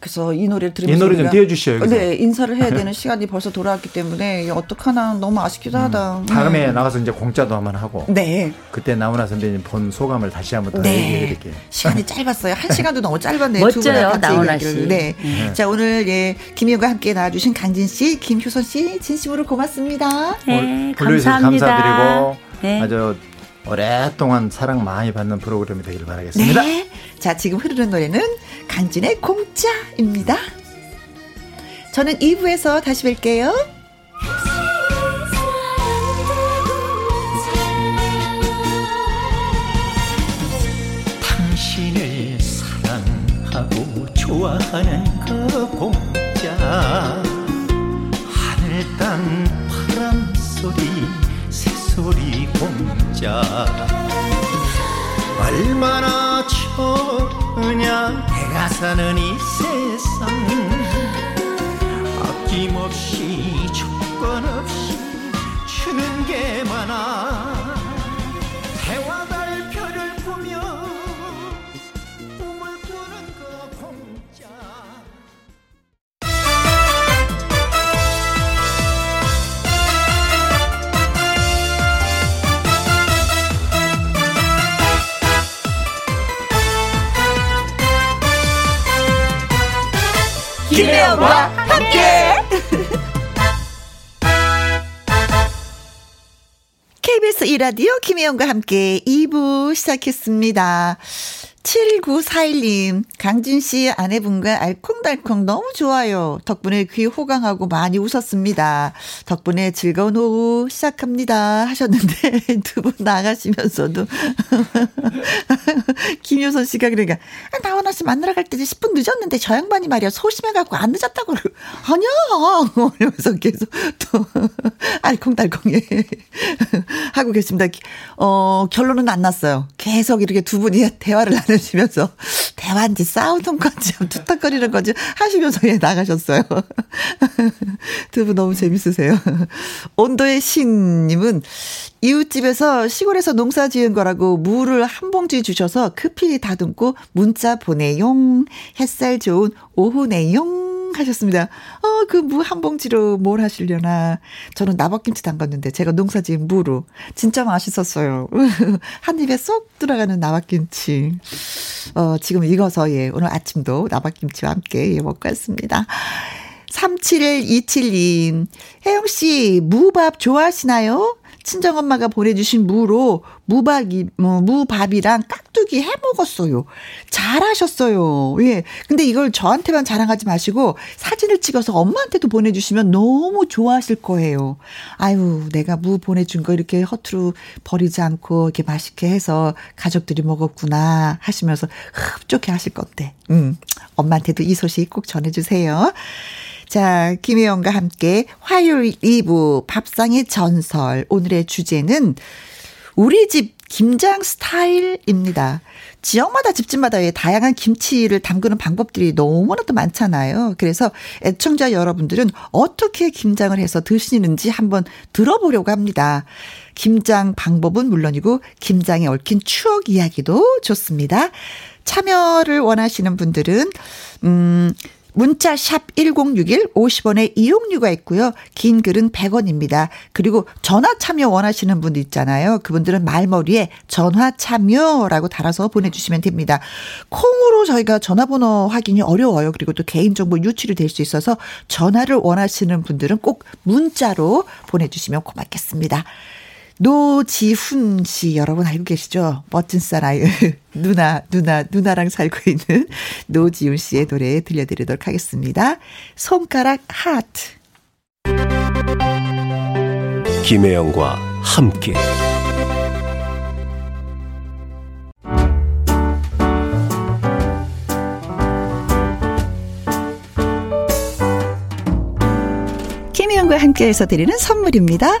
그래서 이 노래를 들으면서 이 노래 좀 띄워주시죠. 네, 인사를 해야 되는 시간이 벌써 돌아왔기 때문에 어떡하나 너무 아쉽기도 음. 하다. 다음에 음. 나가서 이제 공짜도 한번 하고. 네. 그때 나훈아 선배님 본 소감을 다시 한번 더 네. 얘기해 드릴게요. 시간이 짧았어요. 한 시간도 너무 짧았네요. 멋져요, 나훈아 씨. 네. 네. 자, 오늘 예, 김희영과 함께 나와주신 강진 씨, 김효선 씨 진심으로 고맙습니다. 네, 감사합니다. 감사드리고 네. 아주 오랫동안 사랑 많이 받는 프로그램이 되길 바라겠습니다. 네. 자, 지금 흐르는 노래는 강진의 공짜입니다. 저는 2부에서 다시 뵐게요. 당신을 사랑하고 좋아하는 그 공짜 하늘 땅 바람 소리 새소리 공짜. 얼마나 좋으냐 내가 사는 이 세상. 아낌없이 조건 없이 주는 게 많아 김혜영과 함께. KBS 이라디오 김혜영과 함께 2부 시작했습니다. 7941님, 강진 씨 아내분과 알콩달콩 너무 좋아요. 덕분에 귀 호강하고 많이 웃었습니다. 덕분에 즐거운 오후 시작합니다. 하셨는데, 두 분 나가시면서도. 김효선 씨가 그러니까, 아, 나원아 씨 만나러 갈때 10분 늦었는데 저 양반이 말이야, 소심해갖고 안 늦었다고. 아니야! 이러면서 계속 또, 알콩달콩 예. 하고 계십니다. 어, 결론은 안 났어요. 계속 이렇게 두 분이 대화를 나누시면서 대화인지 싸우는 건지 투탁거리는 건지 하시면서 예, 나가셨어요. 두 분 너무 재밌으세요. 온도의 신님은 이웃집에서 시골에서 농사 지은 거라고 무를 한 봉지 주셔서 급히 다듬고 문자 보내용. 햇살 좋은 오후 내용. 하셨습니다. 어, 그 무 한 봉지로 뭘 하시려나. 저는 나박김치 담갔는데 제가 농사 지은 무로. 진짜 맛있었어요. 한 입에 쏙 들어가는 나박김치. 어, 지금 익어서 예, 오늘 아침도 나박김치와 함께 예, 먹고 왔습니다. 3727님, 혜영씨, 무밥 좋아하시나요? 친정엄마가 보내주신 무로 무박이, 뭐, 무밥이랑 깍두기 해 먹었어요. 잘하셨어요. 예. 근데 이걸 저한테만 자랑하지 마시고 사진을 찍어서 엄마한테도 보내주시면 너무 좋아하실 거예요. 아유, 내가 무 보내준 거 이렇게 허투루 버리지 않고 이렇게 맛있게 해서 가족들이 먹었구나 하시면서 흡족해 하실 건데. 음, 엄마한테도 이 소식 꼭 전해주세요. 자, 김혜영과 함께 화요일 2부 밥상의 전설. 오늘의 주제는 우리 집 김장 스타일입니다. 지역마다 집집마다의 다양한 김치를 담그는 방법들이 너무나도 많잖아요. 그래서 애청자 여러분들은 어떻게 김장을 해서 드시는지 한번 들어보려고 합니다. 김장 방법은 물론이고 김장에 얽힌 추억 이야기도 좋습니다. 참여를 원하시는 분들은 음 문자 샵 1061, 50원의 이용료가 있고요. 긴 글은 100원입니다. 그리고 전화 참여 원하시는 분들 있잖아요. 그분들은 말머리에 전화 참여라고 달아서 보내주시면 됩니다. 콩으로 저희가 전화번호 확인이 어려워요. 그리고 또 개인정보 유출이 될 수 있어서 전화를 원하시는 분들은 꼭 문자로 보내주시면 고맙겠습니다. 노지훈 씨 여러분 알고 계시죠? 멋진 사나이 누나 누나 누나랑 살고 있는 노지훈 씨의 노래 들려드리도록 하겠습니다. 손가락 하트. 김혜영과 함께. 김혜영과 함께해서 드리는 선물입니다.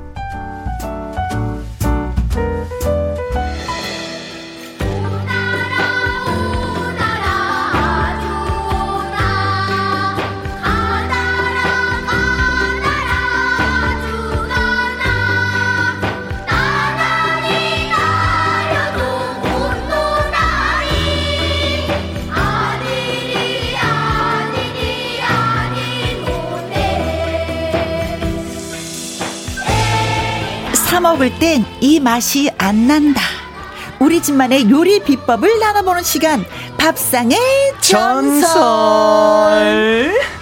먹을 땐 이 맛이 안 난다. 우리 집만의 요리 비법을 나눠보는 시간 밥상의 전설. 전설.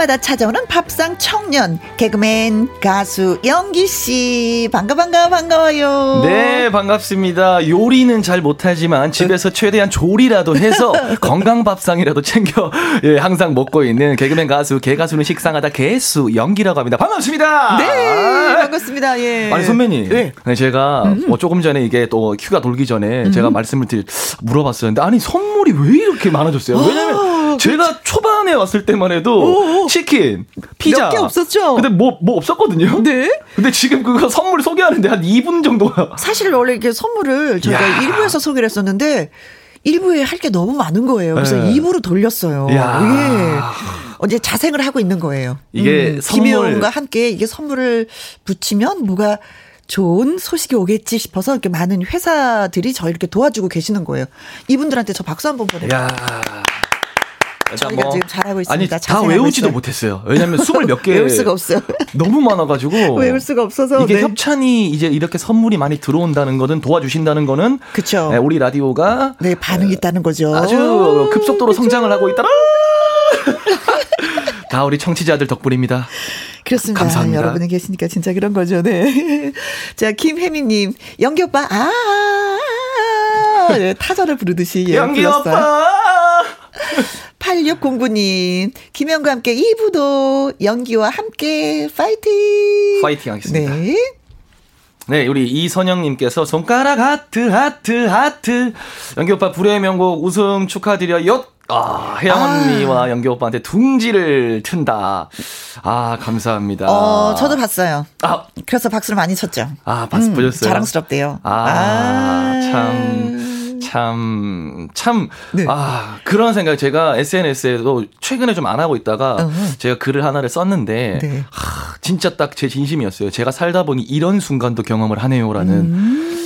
화요일마다 찾아오는 밥상 청년 개그맨 가수 영기 씨 반가 반가 반가워요. 네 반갑습니다. 요리는 잘 못하지만 집에서 최대한 조리라도 해서 건강 밥상이라도 챙겨 예, 항상 먹고 있는 개그맨 가수 개가수는 식상하다 개수 영기라고 합니다. 반갑습니다. 네 반갑습니다. 예. 아니 선배님 네. 제가 음. 뭐 조금 전에 이게 또 큐가 돌기 전에 음. 제가 말씀을 드릴 물어봤었는데 아니 선물이 왜 이렇게 많아졌어요? 왜냐면 제가 초반에 왔을 때만 해도 오, 치킨, 피자 몇 개 없었죠. 근데 뭐뭐 뭐 없었거든요. 네. 근데 지금 그거 선물 소개하는데 한 2분 정도가 사실 원래 이렇게 선물을 저희가 야. 1부에서 소개를 했었는데 1부에 할 게 너무 많은 거예요. 그래서 네. 2부로 돌렸어요. 야. 예. 어제 자생을 하고 있는 거예요. 이게 음, 선물 김혜원과 함께 이게 선물을 붙이면 뭐가 좋은 소식이 오겠지 싶어서 이렇게 많은 회사들이 저희 이렇게 도와주고 계시는 거예요. 이분들한테 저 박수 한번 보내요. 저희가 뭐, 지금 잘하고 있습니다. 아니 다 외우지도 있어요. 못했어요. 왜냐하면 스물 몇 개. 외울 수가 없어요. 너무 많아가지고. 외울 수가 없어서. 이게 네. 협찬이 이제 이렇게 선물이 많이 들어온다는 거는 도와주신다는 거는. 그렇죠. 네, 우리 라디오가 네 반응이 있다는 거죠. 아주 급속도로 그쵸? 성장을 하고 있다. 다 우리 청취자들 덕분입니다. 그렇습니다. 감사합니다. 여러분이 계시니까 진짜 그런 거죠. 네. 자, 김혜미님, 연기 오빠, 아, 네, 타자를 부르듯이. 예, 연기 오빠! 8609님, 김영과 함께 2부도 연기와 함께 파이팅! 파이팅 하겠습니다. 네. 네, 우리 이선영님께서 손가락 하트, 하트, 하트. 연기 오빠 불의 명곡 우승 축하드려요. 아, 혜영 언니와 아. 연기 오빠한테 둥지를 튼다. 아, 감사합니다. 어, 저도 봤어요. 아. 그래서 박수를 많이 쳤죠. 아, 봤, 음, 보셨어요? 자랑스럽대요. 아, 아. 참. 참, 참, 네. 아, 그런 생각, 제가 SNS에도 최근에 좀 안 하고 있다가 uh-huh. 제가 글을 하나를 썼는데, 네. 아, 진짜 딱 제 진심이었어요. 제가 살다 보니 이런 순간도 경험을 하네요라는. 음.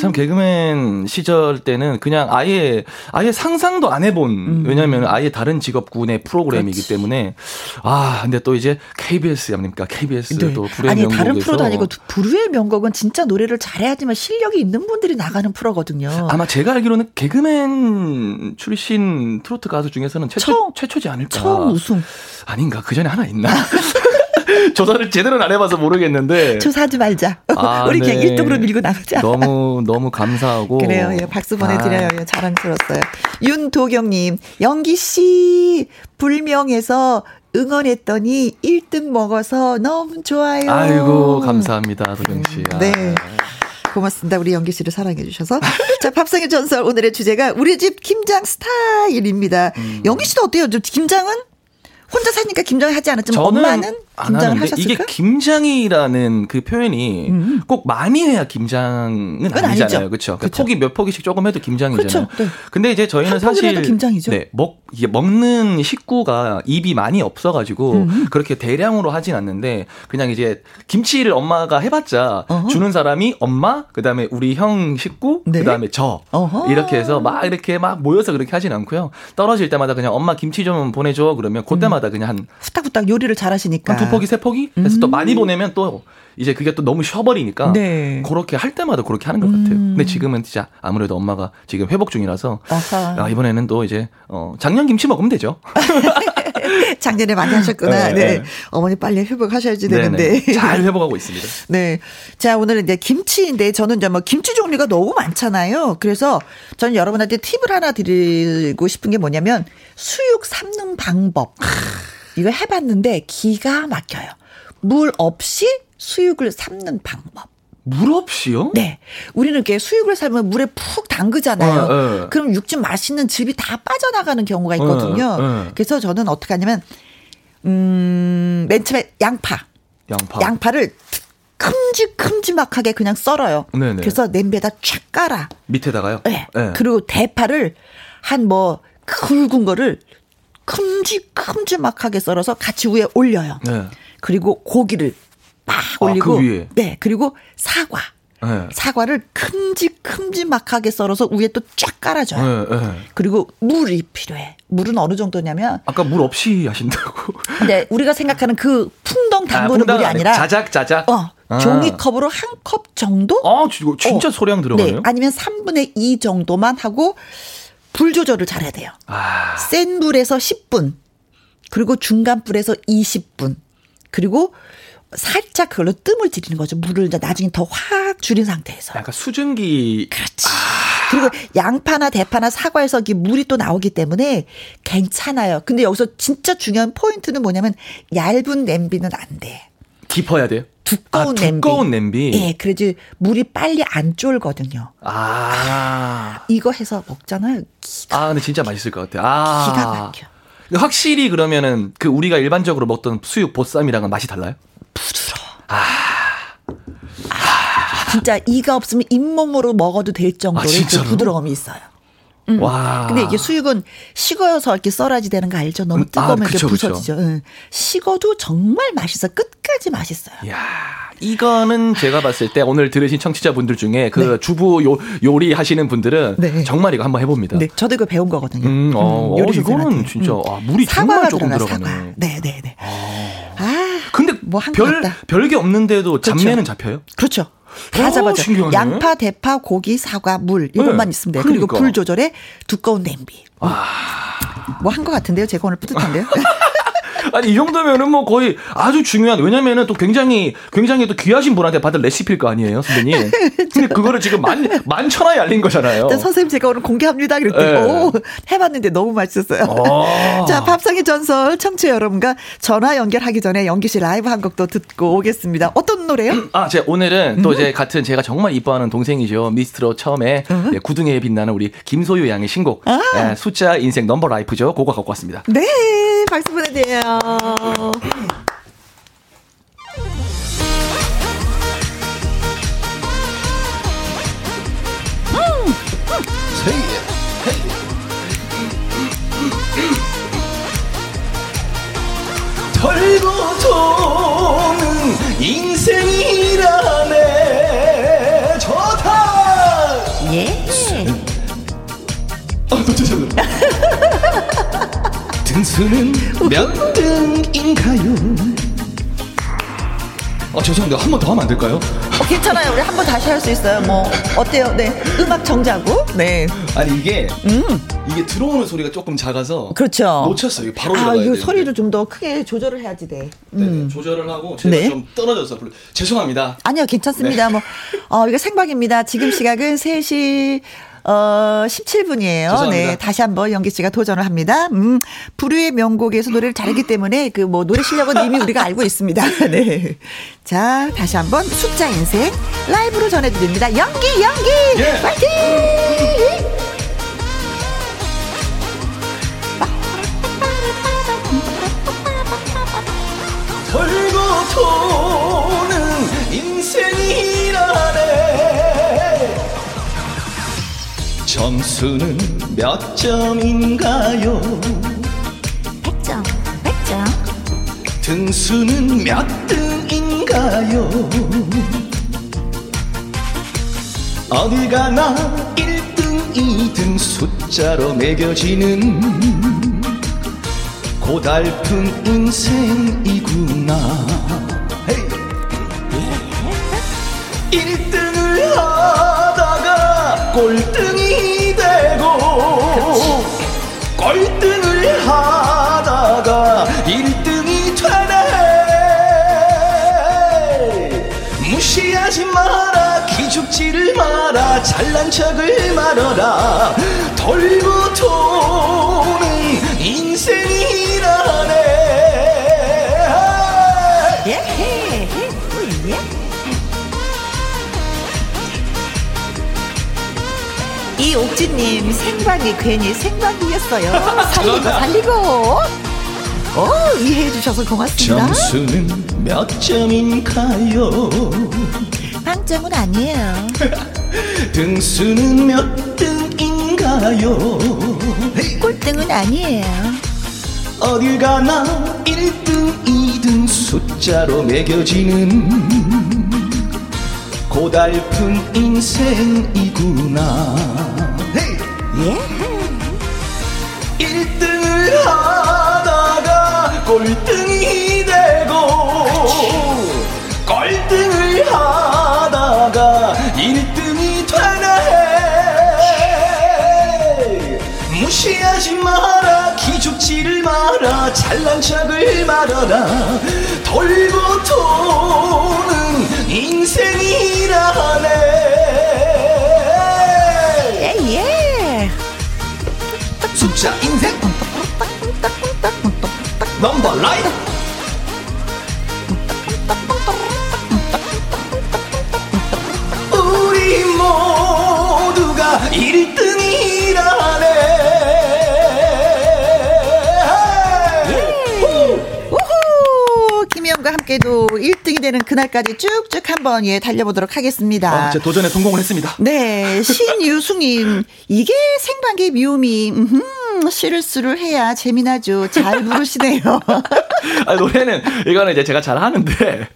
참 개그맨 시절 때는 그냥 아예 아예 상상도 안 해본 음. 왜냐하면 아예 다른 직업군의 프로그램이기 그렇지. 때문에 아 근데 또 이제 KBS 아닙니까 KBS 네. 또 불의 아니 명곡에서 다른 프로도 아니고 불의 명곡은 진짜 노래를 잘해야지만 실력이 있는 분들이 나가는 프로거든요. 아마 제가 알기로는 개그맨 출신 트로트 가수 중에서는 최초 처음, 최초지 않을까. 처음 우승 아닌가 그 전에 하나 있나? 조사를 제대로 안 해봐서 모르겠는데. 조사하지 말자. 아, 우리 네. 그냥 1등으로 밀고 나가자. 너무, 너무 감사하고. 그래요. 예, 박수 보내드려요. 아. 예, 자랑스러웠어요. 윤도경님, 영기씨, 불명에서 응원했더니 1등 먹어서 너무 좋아요. 아이고, 감사합니다. 도경씨. 아. 네. 고맙습니다. 우리 연기 씨를 사랑해 주셔서. 자, 밥상의 전설 오늘의 주제가 우리 집 김장 스타일입니다. 음. 연기 씨도 어때요? 김장은? 혼자 사니까 김장을 하지 않았지만 엄마는 김장을 하셨을까? 이게 김장이라는 그 표현이 음. 꼭 많이 해야 김장은 아니잖아요. 그렇죠? 그러니까 폭이 몇 폭이씩 조금 해도 김장이잖아요. 그쵸? 네. 근데 이제 저희는 사실 김장이죠. 네, 먹 이게 먹는 식구가 입이 많이 없어 가지고 음. 그렇게 대량으로 하진 않는데 그냥 이제 김치를 엄마가 해 봤자. 주는 사람이 엄마, 그다음에 우리 형 식구, 네. 그다음에 저 어허. 이렇게 해서 막 이렇게 막 모여서 그렇게 하진 않고요. 떨어질 때마다 그냥 엄마 김치 좀 보내 줘 그러면 그때마다 음. 그냥 한 후딱후딱 요리를 잘 하시니까 두 포기, 세 포기? 해서 음. 또 많이 보내면 또 이제 그게 또 너무 쉬어버리니까 네. 그렇게 할 때마다 그렇게 하는 것 음. 같아요. 근데 지금은 진짜 아무래도 엄마가 지금 회복 중이라서 아, 이번에는 또 이제 어, 작년 김치 먹으면 되죠. 작년에 많이 하셨구나. 네, 네. 네. 어머니 빨리 회복하셔야지 되는데. 네네. 잘 회복하고 있습니다. 네. 자, 오늘은 이제 김치인데 저는 이제 뭐 김치 종류가 너무 많잖아요. 그래서 저는 여러분한테 팁을 하나 드리고 싶은 게 뭐냐면 수육 삶는 방법. 이거 해봤는데 기가 막혀요. 물 없이 수육을 삶는 방법. 물 없이요? 네. 우리는 이렇게 수육을 삶으면 물에 푹 담그잖아요. 어, 어. 그럼 육즙 맛있는 즙이 다 빠져나가는 경우가 있거든요. 어, 어. 그래서 저는 어떻게 하냐면, 음, 맨 처음에 양파. 양파. 양파를 큼직큼직하게 그냥 썰어요. 네네. 그래서 냄비에다 쫙 깔아. 밑에다가 요? 네. 네. 그리고 대파를 한 뭐 굵은 거를 큼직큼직하게 썰어서 같이 위에 올려요. 네. 그리고 고기를 막 올리고 아, 그 네 그리고 사과 네. 사과를 큼직큼직막하게 썰어서 위에 또 쫙 깔아줘요. 네, 네. 그리고 물이 필요해. 물은 어느 정도냐면 아까 물 없이 하신다고. 근데 우리가 생각하는 그 풍덩 담그는 아, 물이 아니라 자작 자작. 어, 아. 종이컵으로 한 컵 정도? 아, 진짜 어. 소량 들어가네요. 네, 아니면 3분의 2 정도만 하고 불 조절을 잘해야 돼요. 아. 센 불에서 10분, 그리고 중간 불에서 20분, 그리고 살짝 그걸로 뜸을 들이는 거죠. 물을 이제 나중에 더 확 줄인 상태에서. 약간 수증기. 그렇지. 아. 그리고 양파나 대파나 사과에서 물이 또 나오기 때문에 괜찮아요. 근데 여기서 진짜 중요한 포인트는 뭐냐면 얇은 냄비는 안 돼. 깊어야 돼요? 두꺼운, 아, 두꺼운 냄비. 냄비. 예, 그래지 물이 빨리 안 쫄거든요. 아. 이거 해서 먹잖아요. 아, 근데 진짜 맛있을 것 같아요. 아. 기가 막혀. 확실히 그러면은 그 우리가 일반적으로 먹던 수육 보쌈이랑은 맛이 달라요? 부드러워. 아. 아. 진짜 이가 없으면 잇몸으로 먹어도 될 정도의 아, 그 부드러움이 있어요. 음. 와. 근데 이게 수육은 식어서 이렇게 썰어야지 되는 거 알죠? 너무 음, 뜨거우면 아, 그쵸, 이렇게 부서지죠. 응. 식어도 정말 맛있어. 끝까지 맛있어요. 야 이거는 제가 봤을 때 오늘 들으신 청취자분들 중에 그 네. 주부 요, 요리 하시는 분들은 네. 정말 이거 한번 해봅니다. 네, 저도 이거 배운 거거든요. 음, 어, 음, 어 이거는 진짜 음. 아, 물이 정말 조금 들어가네. 네, 네, 네. 아, 아 근데 뭐 별 별 게 없는데도 그렇죠. 잡내는 잡혀요? 그렇죠. 다 잡아줘. 신기하네. 양파, 대파, 고기, 사과, 물 이것만 네. 있으면 돼요. 그러니까. 그리고 불 조절에 두꺼운 냄비. 아. 뭐한 것 같은데요? 제가 오늘 뿌듯한데요? 아니 이 정도면은 뭐 거의 아주 중요한 왜냐면은 또 굉장히 굉장히 또 귀하신 분한테 받을 레시피일 거 아니에요, 선배님. 근데 그거를 지금 만 만천하에 알린 거잖아요. 선생님 제가 오늘 공개합니다. 그랬더니 네. 오 해봤는데 너무 맛있었어요. 아. 자 밥상의 전설 청취 여러분과 전화 연결하기 전에 영기 씨 라이브 한 곡도 듣고 오겠습니다. 어떤 노래요? 음, 아, 제가 오늘은 또 음. 이제 같은 제가 정말 이뻐하는 동생이죠. 미스트롯 처음에 음. 네, 구등에 빛나는 우리 김소유 양의 신곡 아. 네, 숫자 인생 number life죠. 그거 갖고 왔습니다. 네, 박수 보내드려요. 털고 도는 인생이라네 좋다 예. 아, 죄송합니다 등수는 몇 등인가요? 아 죄송합니다. 한번 더 하면 안 될까요? 어, 괜찮아요. 우리 한 번 다시 할 수 있어요. 뭐 어때요? 네. 음악 정자고? 네. 아니 이게 음. 이게 들어오는 소리가 조금 작아서 그렇죠. 놓쳤어요. 바로 아 이거 소리를 좀 더 크게 조절을 해야지 돼. 네, 음. 네, 조절을 하고 제가 네. 좀 떨어져서 죄송합니다. 아니요 괜찮습니다. 네. 뭐 어, 이거 생방입니다. 지금 시각은 3시 어, 17분이에요. 죄송합니다. 네. 다시 한번 연기 씨가 도전을 합니다. 음, 불후의 명곡에서 노래를 잘했기 때문에 그 뭐 노래 실력은 이미 우리가 알고 있습니다. 네. 자, 다시 한번 숫자 인생 라이브로 전해드립니다. 연기, 연기! 예. 파이팅! 돌고 도는 인생이 점수는 몇 점인가요? 100점, 100점. 등수는 몇 등인가요? 어딜 가나 1등, 2등 숫자로 매겨지는 고달픈 인생이구나. 헤이. 1등을 하다가 꼴등이 되고 꼴등을 하다가 1등이 되네. 무시하지 마라 기죽지를 마라 잘난 척을 말아라. 돌고 도는 인생이라네 이옥진님 생방이 괜히 생방이었어요. 살리고 살리고. 오 이해해 주셔서 고맙습니다. 점수는 몇 점인가요? 빵점은 아니에요. 등수는 몇 등인가요? 꼴등은 아니에요. 어딜 가나 1등, 2등 숫자로 매겨지는 고달픈 인생이구나 예. 1등을 하다가 꼴등이 되고 꼴등을 하다가 1등이 되네. 무시하지 마라. 기죽지를 마라. 잘난 척을 말아라. 돌고 도는 인생이라네 숫자 인생 넘버 우 함께도 1등이 되는 그날까지 쭉쭉 한번 예 달려보도록 하겠습니다. 아, 제가 도전에 성공을 했습니다. 네, 신유숙님 이게 생방의. 음흠, 실수를 해야 재미나죠. 잘 부르시네요. 아, 노래는 이거는 이제 제가 잘 하는데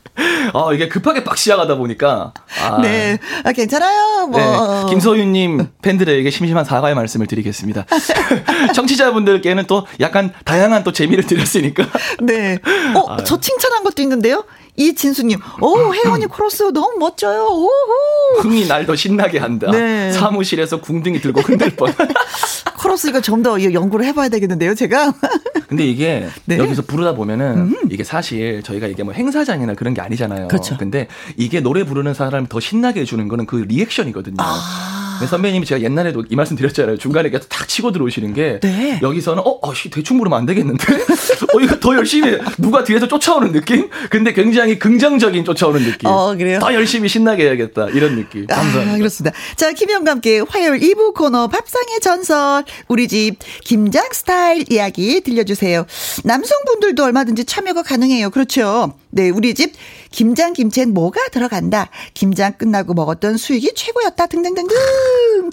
어, 이게 급하게 막 시작하다 보니까 아, 네, 아, 괜찮아요. 뭐 네, 김소윤님 팬들에게 심심한 사과의 말씀을 드리겠습니다. 청취자분들께는 또 약간 다양한 또 재미를 드렸으니까. 네. 어, 저 칭찬한 것도 있는데 요. 이진수님, 오, 혜원이 코러스 너무 멋져요. 오호. 흥이 날 더 신나게 한다. 네. 사무실에서 궁둥이 들고 흔들 뻔. 코러스 이거 좀 더 연구를 해봐야 되겠는데요, 제가. 근데 이게 네. 여기서 부르다 보면은 이게 사실 저희가 이게 뭐 행사장이나 그런 게 아니잖아요. 그렇죠. 근데 이게 노래 부르는 사람 더 신나게 해주는 거는 그 리액션이거든요. 아. 선배님이 제가 옛날에도 이 말씀 드렸잖아요. 중간에 계속 탁 치고 들어오시는 게 네. 여기서는 어, 어, 씨, 대충 부르면 안 되겠는데? 어, 이거 더 열심히 해. 누가 뒤에서 쫓아오는 느낌? 근데 굉장히 긍정적인 쫓아오는 느낌. 어, 그래요? 더 열심히 신나게 해야겠다. 이런 느낌. 감사합니다. 아, 그렇습니다. 자, 김영과 함께 화요일 2부 코너 밥상의 전설. 우리 집 김장 스타일 이야기 들려주세요. 남성분들도 얼마든지 참여가 가능해요. 그렇죠. 네, 우리 집 김장 김치엔 뭐가 들어간다. 김장 끝나고 먹었던 수익이 최고였다. 등등등등.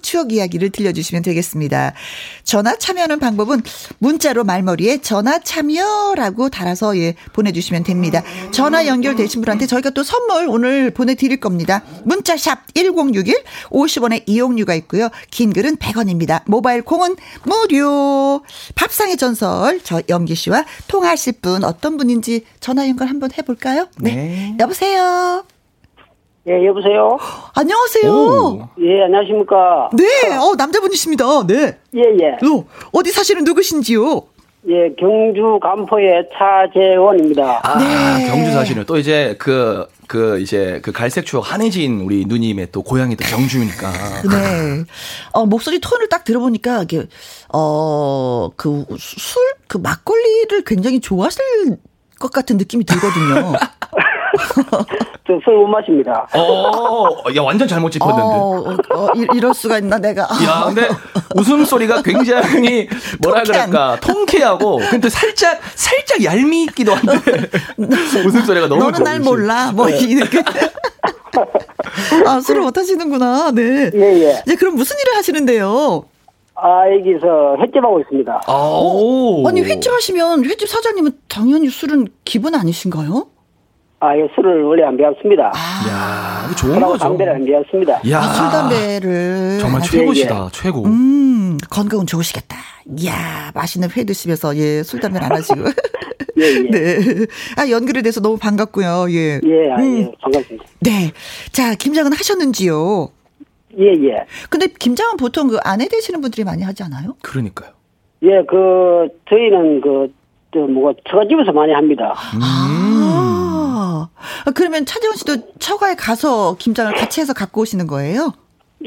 추억 이야기를 들려주시면 되겠습니다. 전화 참여하는 방법은 문자로 말머리에 전화 참여라고 달아서 예, 보내주시면 됩니다. 전화 연결되신 분한테 저희가 또 선물 오늘 보내드릴 겁니다. 문자샵 1061 50원의 이용료가 있고요. 긴 글은 100원입니다. 모바일 콩은 무료. 밥상의 전설 저 영기 씨와 통화하실 분 어떤 분인지 전화 연결 한번 해볼까요? 네. 여보세요. 예, 여보세요? 안녕하세요. 오. 예, 안녕하십니까? 네, 어, 남자분이십니다. 네. 예, 예. 어, 어디 사시는 누구신지요? 예, 경주 간포의 차재원입니다. 아, 네. 경주 사시는 또 이제 그, 그 이제 그 갈색 추억 한혜진 우리 누님의 또 고향이 또 경주니까. 네. 어, 목소리 톤을 딱 들어보니까, 이게, 어, 그, 술? 그 막걸리를 굉장히 좋아하실 것 같은 느낌이 들거든요. 저술 못 마십니다. 어, 야, 완전 잘못 짚었는데. 어, 어, 이- 이럴 수가 있나, 내가. 야, 근데 웃음 소리가 굉장히 뭐라 통쾌한. 그럴까 통쾌하고 근데 살짝 살짝 얄미있기도 한데 웃음 소리가 너무 너는 날 몰라. 뭐, 이렇게. 아, 술을 못 하시는구나. 네. 예, 예. 이제 그럼 무슨 일을 하시는데요? 아, 여기서 횟집하고 있습니다. 아, 오. 아니, 횟집 하시면, 횟집 사장님은 당연히 술은 기분 아니신가요? 아, 예, 술을 원래 안 배웠습니다. 야, 이거 좋은 거죠. 담배를 안 배웠습니다. 야, 아, 술, 담배를. 정말 안 최고시다, 최고. 음, 건강은 좋으시겠다. 이야, 맛있는 회 드시면서, 예, 술, 담배를 안 하시고. 예, 예. 네. 아, 연결이 돼서 너무 반갑고요. 예. 예, 아, 음, 예, 반갑습니다. 네. 자, 김장은 하셨는지요? 예, 예. 근데 김장은 보통 그 아내 되시는 분들이 많이 하지 않아요? 그러니까요. 예, 그, 저희는 그, 저, 뭐가, 처가집에서 많이 합니다. 아, 아, 그러면 차재원 씨도 처가에 가서 김장을 같이 해서 갖고 오시는 거예요?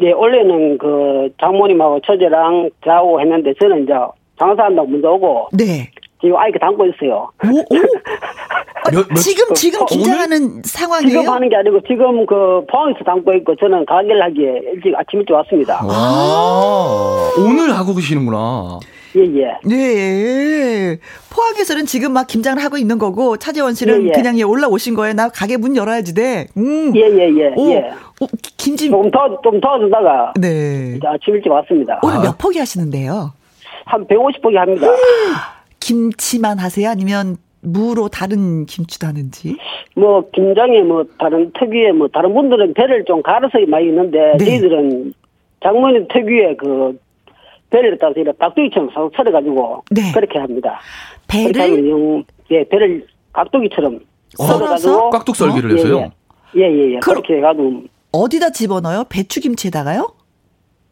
예, 원래는 그, 장모님하고 처제랑 저하고 했는데, 저는 이제 장사한다고 먼저 오고, 네. 지금 아이가 담고 있어요. 오, 오. 아, 몇- 몇- 지금, 지금 어, 김장하는 상황이에요? 지금 하는 게 아니고 지금 그 포항에서 담고 있고 저는 가게를 하기에 일찍 아침 일찍 왔습니다. 와, 아, 오늘 하고 계시는구나. 예예. 네. 포항에서는 지금 막 김장을 하고 있는 거고, 차재원 씨는 예, 예. 그냥 예, 올라오신 거예요. 나 가게 문 열어야지 돼. 음. 예예예 오, 예. 오, 김치. 조금 더좀 도와주다가 네. 이제 아침 일찍 왔습니다. 오늘 몇 포기 하시는데요? 한 150포기 합니다. 김치만 하세요? 아니면 무로 다른 김치도 하는지. 뭐 김장에 뭐 다른 특유의 뭐 다른 분들은 배를 좀 갈아서 많이 있는데 네. 저희들은 장모님 특유의 그 배를 따서 이렇게 깍두기처럼 싹 썰어가지고 네. 그렇게 합니다. 배를 예 배를 깍두기처럼 썰어서 깍둑 썰기를 어? 해서요. 예예예 예, 예, 예. 그렇게 해가지고 어디다 집어넣어요? 배추김치에다가요?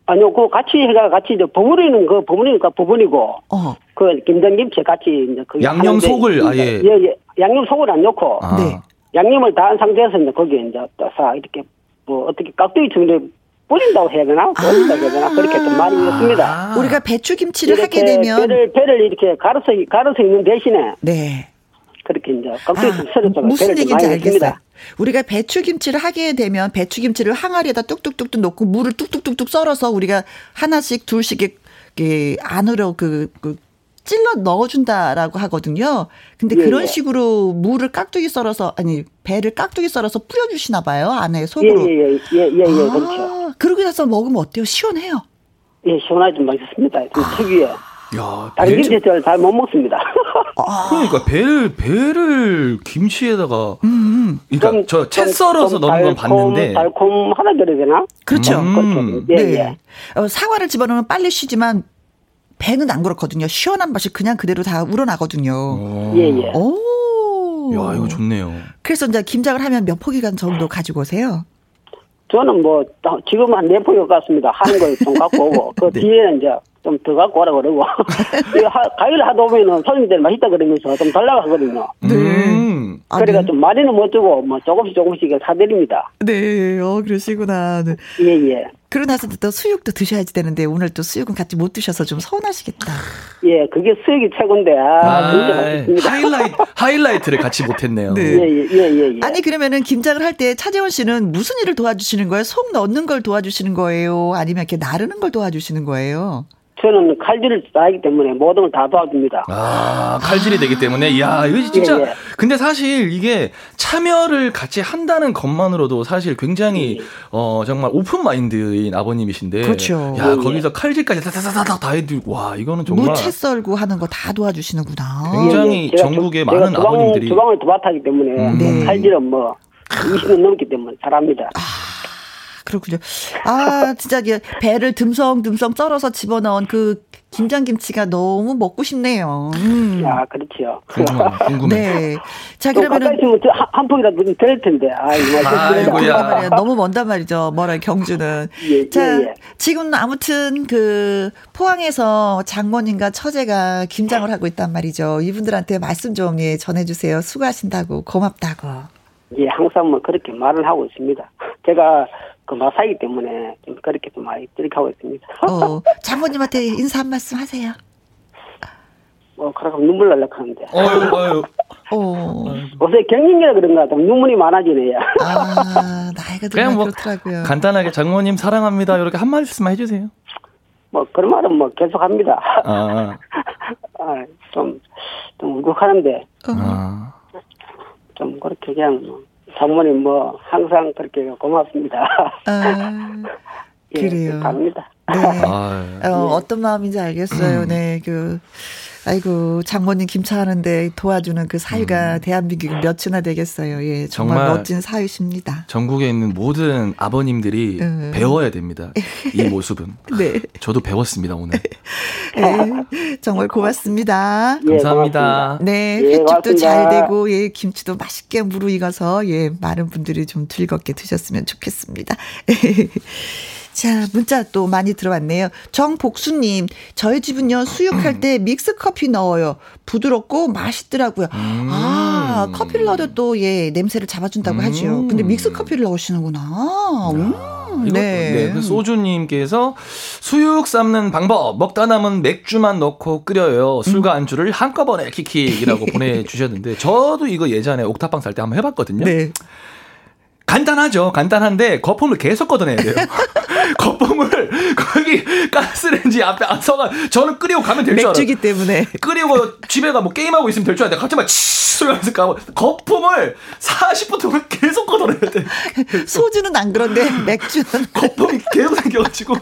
아니요, 그 같이 해가 같이 이제 버무리는 그 버무리니까 부분이고, 어. 그 김장김치 같이 이제 그 양념 속을 아예 예, 예, 양념 속을 안 넣고, 아. 네. 양념을 다 한 상태에서 이제 거기에 이제 싹 이렇게 뭐 어떻게 깍두기 정도 뿌린다고 해야 되나? 뿌린다고 해야 되나? 그렇게 좀 많이 넣습니다. 아. 우리가 배추김치를 하게 되면 배를 배를 이렇게 갈아서 갈아서 있는 대신에 네. 그렇게 이제 깍두기 아, 썰었다가 무슨 얘기인지 알겠어요. 우리가 배추김치를 하게 되면 배추김치를 항아리에다 뚝뚝뚝뚝 넣고 물을 뚝뚝뚝뚝 썰어서 우리가 하나씩 둘씩 이렇게 안으로 그, 그 찔러 넣어준다라고 하거든요. 근데 예, 그런 예. 식으로 물을 깍두기 썰어서 아니 배를 깍두기 썰어서 뿌려주시나 봐요 안에 속으로. 예예예 예, 예, 예, 예, 아, 그렇죠. 그러고 나서 먹으면 어때요? 시원해요? 예 시원하지 맛있습니다. 좀 아. 특유의. 야, 다른 김치를 잘못 먹습니다. 아. 그러니까 배를 배를 김치에다가 음, 음. 그러니까 저 채 썰어서 넣는 건 봤는데 달콤하다 그래야 되나? 그렇죠. 음. 예, 네. 예. 어, 사과를 집어넣으면 빨리 쉬지만 배는 안 그렇거든요. 시원한 맛이 그냥 그대로 다 우러나거든요. 예, 예. 오. 야, 이거 좋네요. 그래서 이제 김장을 하면 몇 포기간 정도 가지고 오세요? 저는 뭐 지금 한네 포기 같습니다. 하는 거좀 갖고 오고 그 네. 뒤에는 이제 좀 더 갖고 오라 그러고 가위를 하다 보면은 손님들 맛있다 그러면서 좀 달라고 하거든요. 네. 음. 아, 그러니까 네. 좀 많이는 못 주고 뭐 조금씩 조금씩 사드립니다. 네, 어 그러시구나. 네. 예 예. 그러고 나서 또 수육도 드셔야지 되는데 오늘 또 수육은 같이 못 드셔서 좀 서운하시겠다. 예, 그게 수육이 최고인데 아, 아 진짜 맛있습니다. 하이라이트 하이라이트를 같이 못했네요. 네. 예, 예, 예, 예, 예. 아니 그러면은 김장을 할 때 차재원 씨는 무슨 일을 도와주시는 거예요? 속 넣는 걸 도와주시는 거예요? 아니면 이렇게 나르는 걸 도와주시는 거예요? 저는 칼질을 잘하기 때문에 모든 걸 다 도와줍니다. 아, 칼질이 되기 때문에. 야, 이거 진짜. 예, 예. 근데 사실 이게 참여를 같이 한다는 것만으로도 사실 굉장히, 예. 어, 정말 오픈 마인드인 아버님이신데. 그렇죠. 야, 예, 예. 거기서 칼질까지 다다다다 다 해드리고, 와, 이거는 정말. 무채 썰고 하는 거 다 도와주시는구나. 굉장히 전국의 많은 주방, 아버님들이. 주방을 도맡아기 때문에. 음. 네. 칼질은 뭐, 20년 넘기 때문에 잘합니다. 아. 그렇군요. 아, 진짜 배를 듬성듬성 썰어서 집어넣은 그 김장김치가 너무 먹고 싶네요. 음. 아, 그렇죠. 궁금해. 네. 자, 그러면은. 한, 한 폭이라도 될 텐데. 아, 이거 너무 먼단 말이죠. 뭐라, 경주는. 예, 자, 예, 예. 지금 아무튼 그 포항에서 장모님과 처제가 김장을 하고 있단 말이죠. 이분들한테 말씀 좀 예, 전해주세요. 수고하신다고, 고맙다고. 예, 항상 뭐 그렇게 말을 하고 있습니다. 제가 그 마사이기 때문에 좀 그렇게 좀 많이 이렇게 하고 있습니다. 어, 장모님한테 인사 한 말씀 하세요. 어, 그래서 눈물 날라 하는데. 어유, 어유. 어. 요새 경력이라 그런가 좀 눈물이 많아지네요. 아, 나이가 그냥 뭐 그렇더라고요. 간단하게 장모님 사랑합니다. 이렇게 한 말씀만 해주세요. 뭐 그런 말은 뭐 계속 합니다. 아, 아 좀, 좀 울컥하는데. 어. 아. 좀 그렇게 그냥 뭐. 장모님 뭐 항상 그렇게 고맙습니다. 아, 예, 그래요. 갑니다. 네. 아, 어, 어떤 마음인지 알겠어요. 네, 그 아이고 장모님 김차하는데 도와주는 그 사유가 음. 대한민국에 몇이나 되겠어요. 예, 정말, 정말, 멋진 사유십니다. 전국에 있는 모든 아버님들이 음. 배워야 됩니다. 이 모습은. 네. 저도 배웠습니다 오늘. 네, 정말 고맙습니다. 예, 감사합니다. 네, 예, 횟집도 예, 잘 되고 예, 김치도 맛있게 무르익어서 예, 많은 분들이 좀 즐겁게 드셨으면 좋겠습니다. 자, 문자 또 많이 들어왔네요. 정복수님, 저희 집은요, 수육할 때 믹스 커피 넣어요. 부드럽고 맛있더라고요. 음. 아, 커피를 넣어도 또, 예, 냄새를 잡아준다고 음. 하죠. 근데 믹스 커피를 넣으시는구나. 음. 네. 네. 그 소주님께서 수육 삶는 방법, 먹다 남은 맥주만 넣고 끓여요. 술과 음. 안주를 한꺼번에 키키이라고 보내주셨는데, 저도 이거 예전에 옥탑방 살 때 한번 해봤거든요. 네. 간단하죠. 간단한데 거품을 계속 걷어내야 돼요. 거품을 거기 가스레인지 앞에 서가 저는 끓이고 가면 될 줄 알아요. 맥주기 때문에. 끓이고 집에 가뭐 게임하고 있으면 될 줄 알았는데 갑자기 막 치소리하면서 가고 거품을 40분 동안 계속 걷어내야 돼. 소주는 안 그런데 맥주는 거품이 계속 생겨가지고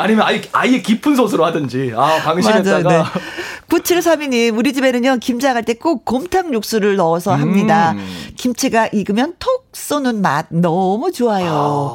아니면 아예, 아예 깊은 솥으로 하든지 아 방심했다가 9732님, 우리 집에는요, 김장할 때 꼭 곰탕 육수를 넣어서 합니다. 음. 김치가 익으면 톡 쏘는 맛 너무 좋아요.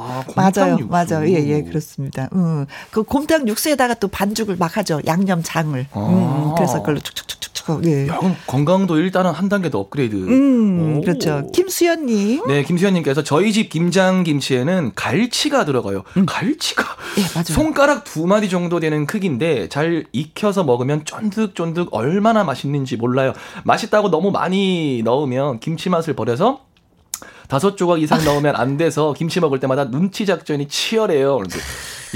아, 맞아요. 육수. 맞아요. 예, 예, 그렇습니다. 음. 그 곰탕 육수에다가 또 반죽을 막 하죠. 양념장을. 아. 음, 그래서 그걸로 축축축축 축. 예. 야, 건강도 일단은 한 단계 더 업그레이드. 음, 오. 그렇죠. 김수현님. 네, 김수현님께서 저희 집 김장 김치에는 갈치가 들어가요. 음. 갈치가 예, 맞아요. 손가락 두 마디 정도 되는 크기인데 잘 익혀서 먹으면 쫀득쫀득 얼마나 맛있는지 몰라요. 맛있다고 너무 많이 넣으면 김치 맛을 버려서 다섯 조각 이상 넣으면 안 돼서 김치 먹을 때마다 눈치 작전이 치열해요. 그런데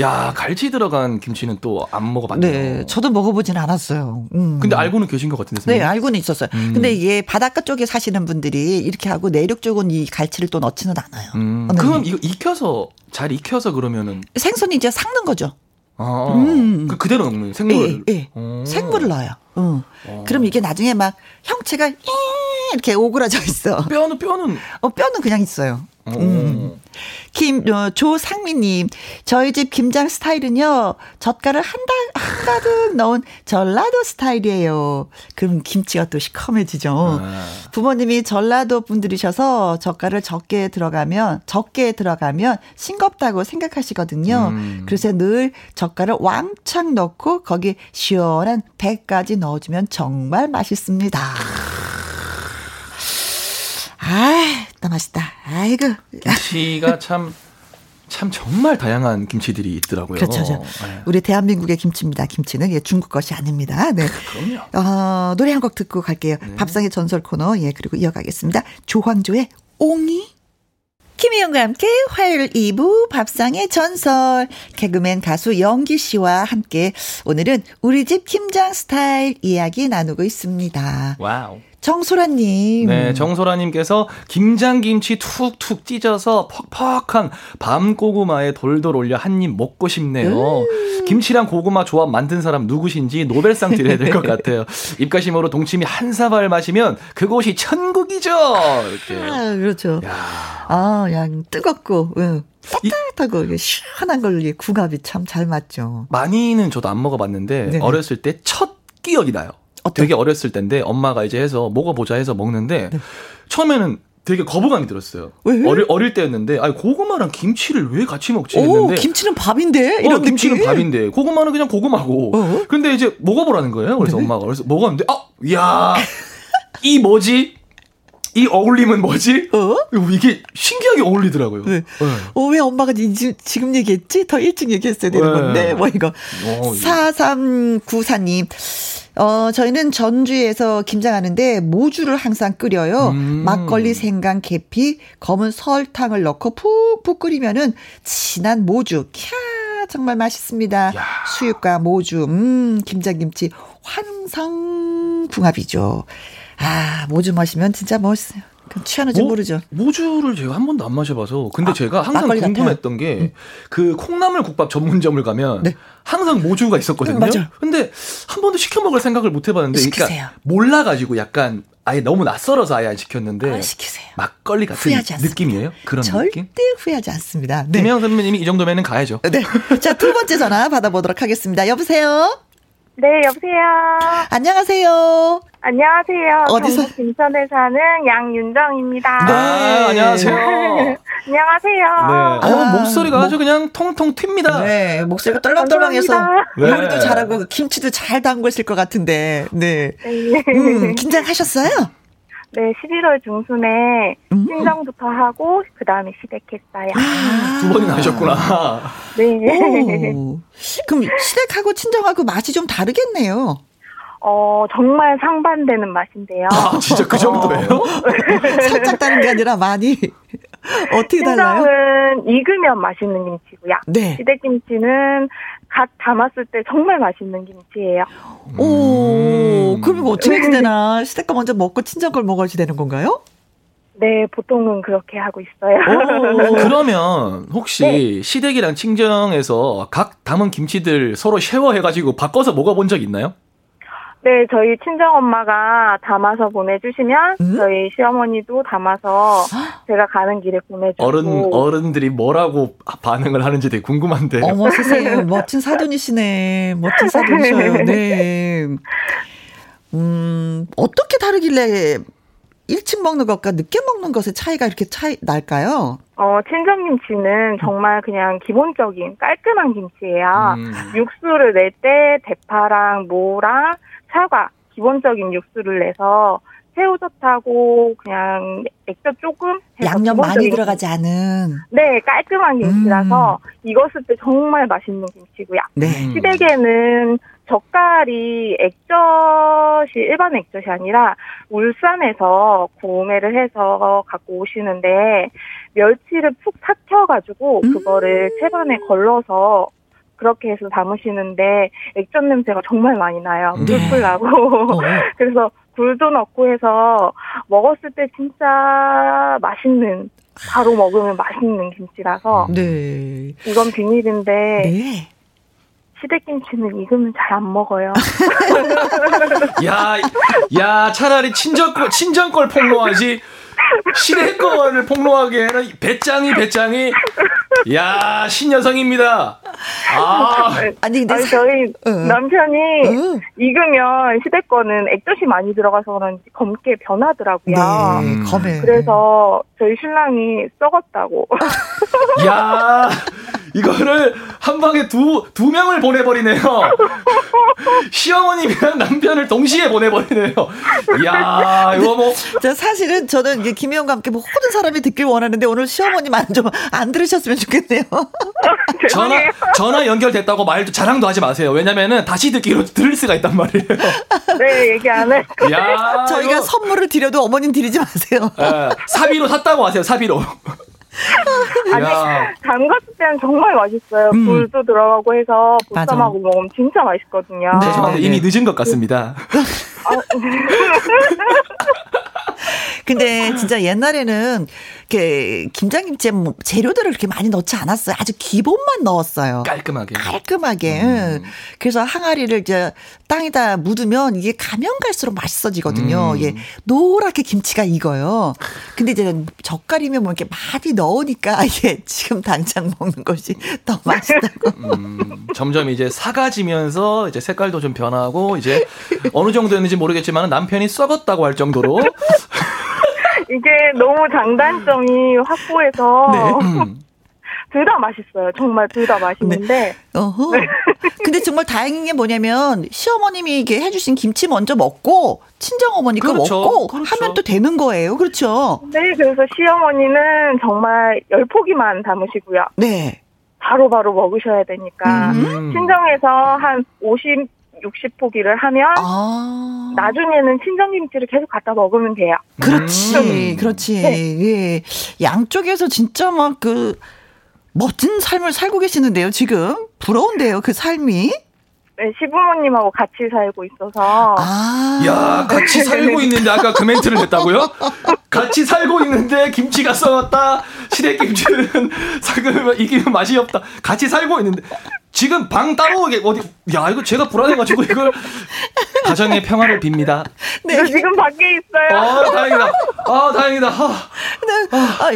야 갈치 들어간 김치는 또 안 먹어봤네요. 네, 저도 먹어보진 않았어요. 음. 근데 알고는 계신 것 같은데. 선생님? 네, 알고는 있었어요. 음. 근데 이게 바닷가 쪽에 사시는 분들이 이렇게 하고 내륙 쪽은 이 갈치를 또 넣지는 않아요. 음. 네. 그럼 이거 익혀서 잘 익혀서 그러면은 생선이 이제 삭는 거죠. 아, 음. 그 그대로 넣는 생물. 예, 예. 생물을 넣어요. 응. 어. 그럼 이게 나중에 막 형체가 이렇게 오그라져 있어. 뼈는 뼈는 어 뼈는 그냥 있어요. 음. 김, 어, 조상미님, 저희 집 김장 스타일은요, 젓갈을 한 달, 한 가득 넣은 전라도 스타일이에요. 그럼 김치가 또 시커매지죠. 아. 부모님이 전라도 분들이셔서 젓갈을 적게 들어가면, 적게 들어가면 싱겁다고 생각하시거든요. 음. 그래서 늘 젓갈을 왕창 넣고, 거기 시원한 배까지 넣어주면 정말 맛있습니다. 아, 나 맛있다. 아이고. 김치가 참, 참 정말 다양한 김치들이 있더라고요. 그렇죠. 네. 우리 대한민국의 김치입니다. 김치는 예, 중국 것이 아닙니다. 네. 그럼요. 어, 노래 한 곡 듣고 갈게요. 네. 밥상의 전설 코너. 예, 그리고 이어가겠습니다. 조항조의 옹이. 김혜영과 함께 화요일 2부 밥상의 전설 개그맨 가수 영기 씨와 함께 오늘은 우리 집 김장 스타일 이야기 나누고 있습니다. 와우. 정소라님. 네, 정소라님께서 김장김치 툭툭 찢어서 퍽퍽한 밤고구마에 돌돌 올려 한 입 먹고 싶네요. 음. 김치랑 고구마 조합 만든 사람 누구신지 노벨상 드려야 될 것 같아요. 입가심으로 동치미 한 사발 마시면 그곳이 천국이죠. 이렇게. 아, 그렇죠. 야. 아, 양 뜨겁고, 응. 따뜻하고 시원한 걸로 궁합이 참 잘 맞죠. 많이는 저도 안 먹어봤는데 네네. 어렸을 때 첫 기억이 나요. 되게 어렸을 때인데 엄마가 이제 해서 먹어보자 해서 먹는데 네. 처음에는 되게 거부감이 들었어요. 왜? 어릴, 어릴 때였는데, 아니, 고구마랑 김치를 왜 같이 먹지 했는데. 오, 김치는 밥인데? 어, 이런 어, 김치는 느낌? 밥인데. 고구마는 그냥 고구마고. 어? 근데 이제 먹어보라는 거예요. 그래서 네? 엄마가. 그래서 먹었는데, 아, 야, 이 뭐지? 이 어울림은 뭐지? 어? 이게 신기하게 어울리더라고요. 네. 네. 어, 왜 엄마가 지금 얘기했지? 더 일찍 얘기했어야 되는 네. 건데, 뭐 이거. 어, 4394님. 어, 저희는 전주에서 김장하는데 모주를 항상 끓여요. 음. 막걸리, 생강, 계피, 검은 설탕을 넣고 푹푹 끓이면은 진한 모주. 캬, 정말 맛있습니다. 야. 수육과 모주, 음, 김장김치, 환상궁합이죠. 아, 모주 마시면 진짜 멋있어요. 취하는지 모, 모르죠. 모주를 제가 한 번도 안 마셔봐서. 근데 아, 제가 항상 궁금했던 게그 음. 콩나물 국밥 전문점을 가면 네. 항상 모주가 있었거든요. 음, 맞아. 근데 한 번도 시켜 먹을 생각을 못 해봤는데, 그러니까 시키세요. 그러니까 몰라가지고 약간 아예 너무 낯설어서 아예 안 시켰는데 아, 시키세요. 막걸리 같은 느낌이에요? 그런 절대 느낌? 후회하지 않습니다. 네. 김영 선배님이 이 정도면은 가야죠. 네. 자, 두 번째 전화 받아보도록 하겠습니다. 여보세요? 네, 여보세요. 안녕하세요. 안녕하세요. 어디서? 김천에 사는 양윤정입니다. 네, 아, 안녕하세요. 안녕하세요. 네. 어, 목소리가 목... 아주 그냥 통통 튑니다. 네, 목소리가 떨렁떨렁해서 네. 요리도 잘하고 김치도 잘 담그실 것 같은데. 네. 네. 음, 긴장하셨어요? 네, 11월 중순에 음. 신정부터 하고 그 다음에 시댁했어요. 아~ 두 번이나 하셨구나. 네. 오. 그럼 시댁하고 친정하고 맛이 좀 다르겠네요. 어, 정말 상반되는 맛인데요. 아, 진짜 그 정도예요? 살짝 다른 게 아니라 많이. 어떻게 달라요? 신정은 익으면 맛있는 김치고요. 네. 시댁김치는 갓 담았을 때 정말 맛있는 김치예요. 오, 음. 그럼 어떻게 해야 되나? 시댁 거 먼저 먹고 친정 걸 먹어야지 되는 건가요? 네, 보통은 그렇게 하고 있어요. 그러면 혹시 네. 시댁이랑 친정에서 각 담은 김치들 서로 쉐어해가지고 바꿔서 먹어본 적 있나요? 네, 저희 친정 엄마가 담아서 보내주시면 음? 저희 시어머니도 담아서 제가 가는 길에 보내주고 어른 어른들이 뭐라고 반응을 하는지 되게 궁금한데. 어머 세상에 멋진 사돈이시네. 멋진 사돈이셔요. 네. 음, 어떻게 다르길래 일찍 먹는 것과 늦게 먹는 것의 차이가 이렇게 차이 날까요? 어, 친정김치는 정말 그냥 기본적인 깔끔한 김치예요. 음. 육수를 낼 때 대파랑 무랑 사과 기본적인 육수를 내서 새우젓하고 그냥 액젓 조금 양념 많이 들어가지 않은 네 깔끔한 김치라서 음. 익었을 때 정말 맛있는 김치고요. 네. 시댁에는 젓갈이 액젓이 일반 액젓이 아니라 울산에서 구매를 해서 갖고 오시는데 멸치를 푹 삭혀가지고 음. 그거를 채반에 걸러서 그렇게 해서 담으시는데 액젓 냄새가 정말 많이 나요. 물풀 네. 나고. 어. 그래서 굴도 넣고 해서 먹었을 때 진짜 맛있는 바로 먹으면 맛있는 김치라서 네. 이건 비밀인데 네. 시댁김치는 익으면 잘 안 먹어요. 야, 야, 차라리 친정 걸, 친정 걸 폭로하지. 시댁거를 폭로하기에는 배짱이 배짱이 야 신여성입니다. 아 아니 근데 아니, 저희 어. 남편이 어. 익으면 시댁 거는 액젓이 많이 들어가서 그런지 검게 변하더라고요. 네, 검해. 그래서 저희 신랑이 썩었다고. 야 이거를 한 방에 두, 두 명을 보내버리네요. 시어머님이랑 남편을 동시에 보내버리네요. 이야, 이거 뭐. 저 사실은 저는 이제 김혜영과 함께 뭐 모든 사람이 듣길 원하는데 오늘 시어머님 안좀안 들으셨으면 좋겠네요. 전화, 전화 연결됐다고 말도 자랑도 하지 마세요. 왜냐면은 다시 듣기로 들을 수가 있단 말이에요. 네, 얘기 안 해. 야, 저희가 이거. 선물을 드려도 어머님 드리지 마세요. 에, 사비로 샀다고 하세요, 사비로. 아니 담갔을 때는 정말 맛있어요. 음. 굴도 들어가고 해서 보쌈하고 먹으면 진짜 맛있거든요. 네, 네. 이미 늦은 것 같습니다. 아, 근데 진짜 옛날에는 이렇게 김장김치에 뭐 재료들을 그렇게 많이 넣지 않았어요. 아주 기본만 넣었어요. 깔끔하게. 깔끔하게. 음. 그래서 항아리를 이제 땅에다 묻으면 이게 가면 갈수록 맛있어지거든요. 음. 예. 노랗게 김치가 익어요. 근데 이제 젓갈이면 뭐 이렇게 많이 넣으니까 이게 지금 당장 먹는 것이 더 맛있다고. 음, 점점 이제 사가지면서 이제 색깔도 좀 변하고 이제 어느 정도였는지 모르겠지만 남편이 썩었다고 할 정도로 이게 너무 장단점이 확고해서 네. 음. 둘다 맛있어요. 정말 둘 다 맛있는데. 네. 어허. 네. 근데 정말 다행인 게 뭐냐면 시어머님이 이게 해주신 김치 먼저 먹고 친정 어머니 거 그렇죠. 먹고 그렇죠. 하면 또 되는 거예요. 그렇죠? 네, 그래서 시어머니는 정말 열 포기만 담으시고요. 네. 바로바로 바로 먹으셔야 되니까 음. 친정에서 한 50, 60포기를 하면 아. 나중에는 친정김치를 계속 갖다 먹으면 돼요. 그렇지, 음. 그렇지. 네. 예. 양쪽에서 진짜 막 그 멋진 삶을 살고 계시는데요, 지금. 부러운데요, 그 삶이. 네, 시부모님하고 같이 살고 있어서. 아. 야, 같이 살고 있는데 아까 그 멘트를 했다고요? 같이 살고 있는데 김치가 썩었다. 시래김치는 삭으면 이게 맛이 없다. 같이 살고 있는데 지금 방 따로 어디 야 이거 제가 불안해가지고 이걸 가정의 평화를 빕니다. 네 지금 밖에 있어요. 아 다행이다. 아 다행이다. 아, 네. 아,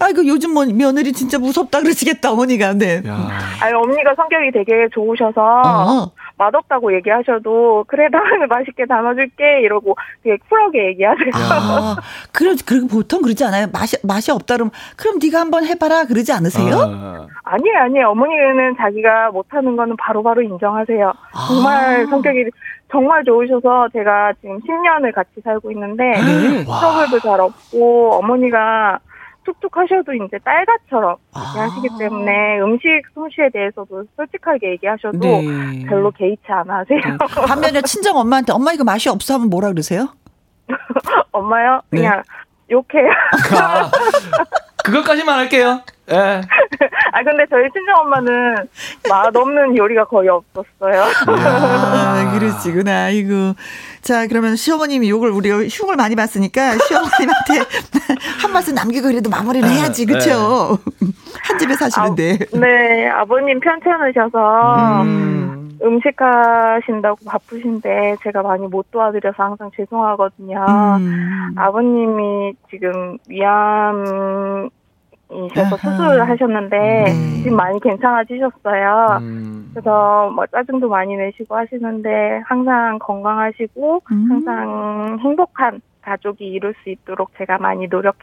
아, 이고 요즘 뭐 며느리 진짜 무섭다 그러시겠다 어머니가. 네. 아 어머니가 성격이 되게 좋으셔서 어. 맛없다고 얘기하셔도 그래 다음에 맛있게 담아줄게 이러고 되게 쿨하게 얘기하세요. 아, 그럼 그 보통 그러지 않아요? 맛이 맛이 없다 그러면 그럼 네가 한번 해봐라 그러지 않으세요? 아. 아니에요 아니에요 어머니는 자기가 못하는 거는 바로바로 바로 인정하세요. 아. 정말 성격이 정말 좋으셔서 제가 지금 10년을 같이 살고 있는데 네. 트러블도 잘 없고 어머니가 툭툭 하셔도 이제 딸같처럼 아. 하시기 때문에 음식 솜씨에 대해서도 솔직하게 얘기하셔도 네. 별로 개의치 않아 하세요. 네. 반면에 친정 엄마한테 엄마 이거 맛이 없어 하면 뭐라 그러세요? 엄마요? 네. 그냥 네. 욕해요. 아, 그것까지만 할게요. 예. 아 근데 저희 친정 엄마는 맛없는 요리가 거의 없었어요. 아, 그러시구나. 아이고. 자, 그러면 시어머님이 욕을 우리가 흉을 많이 봤으니까 시어머님한테 한 말씀 남기고 그래도 마무리를 네, 해야지. 그렇죠? 네. 한 집에 사시는데. 아, 네, 아버님 편찮으셔서 음. 음식 하신다고 바쁘신데 제가 많이 못 도와드려서 항상 죄송하거든요. 음. 아버님이 지금 위암 이셔서 수술을 하셨는데 네. 지금 많이 괜찮아지셨어요. 음. 그래서 뭐 짜증도 많이 내시고 하시는데 항상 건강하시고 음. 항상 행복한 가족이 이룰 수 있도록 제가 많이 노력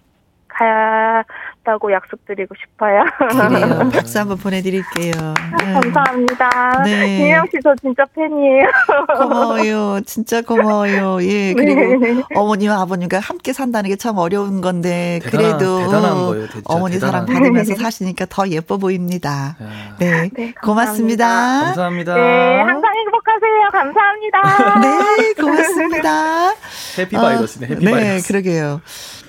가다고 약속드리고 싶어요. 그래요. 박수 한번 보내드릴게요. 네. 감사합니다. 네. 김영 씨 저 진짜 팬이에요. 고마워요. 진짜 고마워요. 예. 그리고 네. 어머니와 아버님과 함께 산다는 게 참 어려운 건데 대단한, 그래도 대단한 거예요, 어머니 대단한. 사랑 받으면서 사시니까 더 예뻐 보입니다. 네. 네 고맙습니다. 감사합니다. 네. 항상 행복하세요. 감사합니다. 네. 고맙습니다. 해피 바이러스네. 해피바이러스. 네. 그러게요.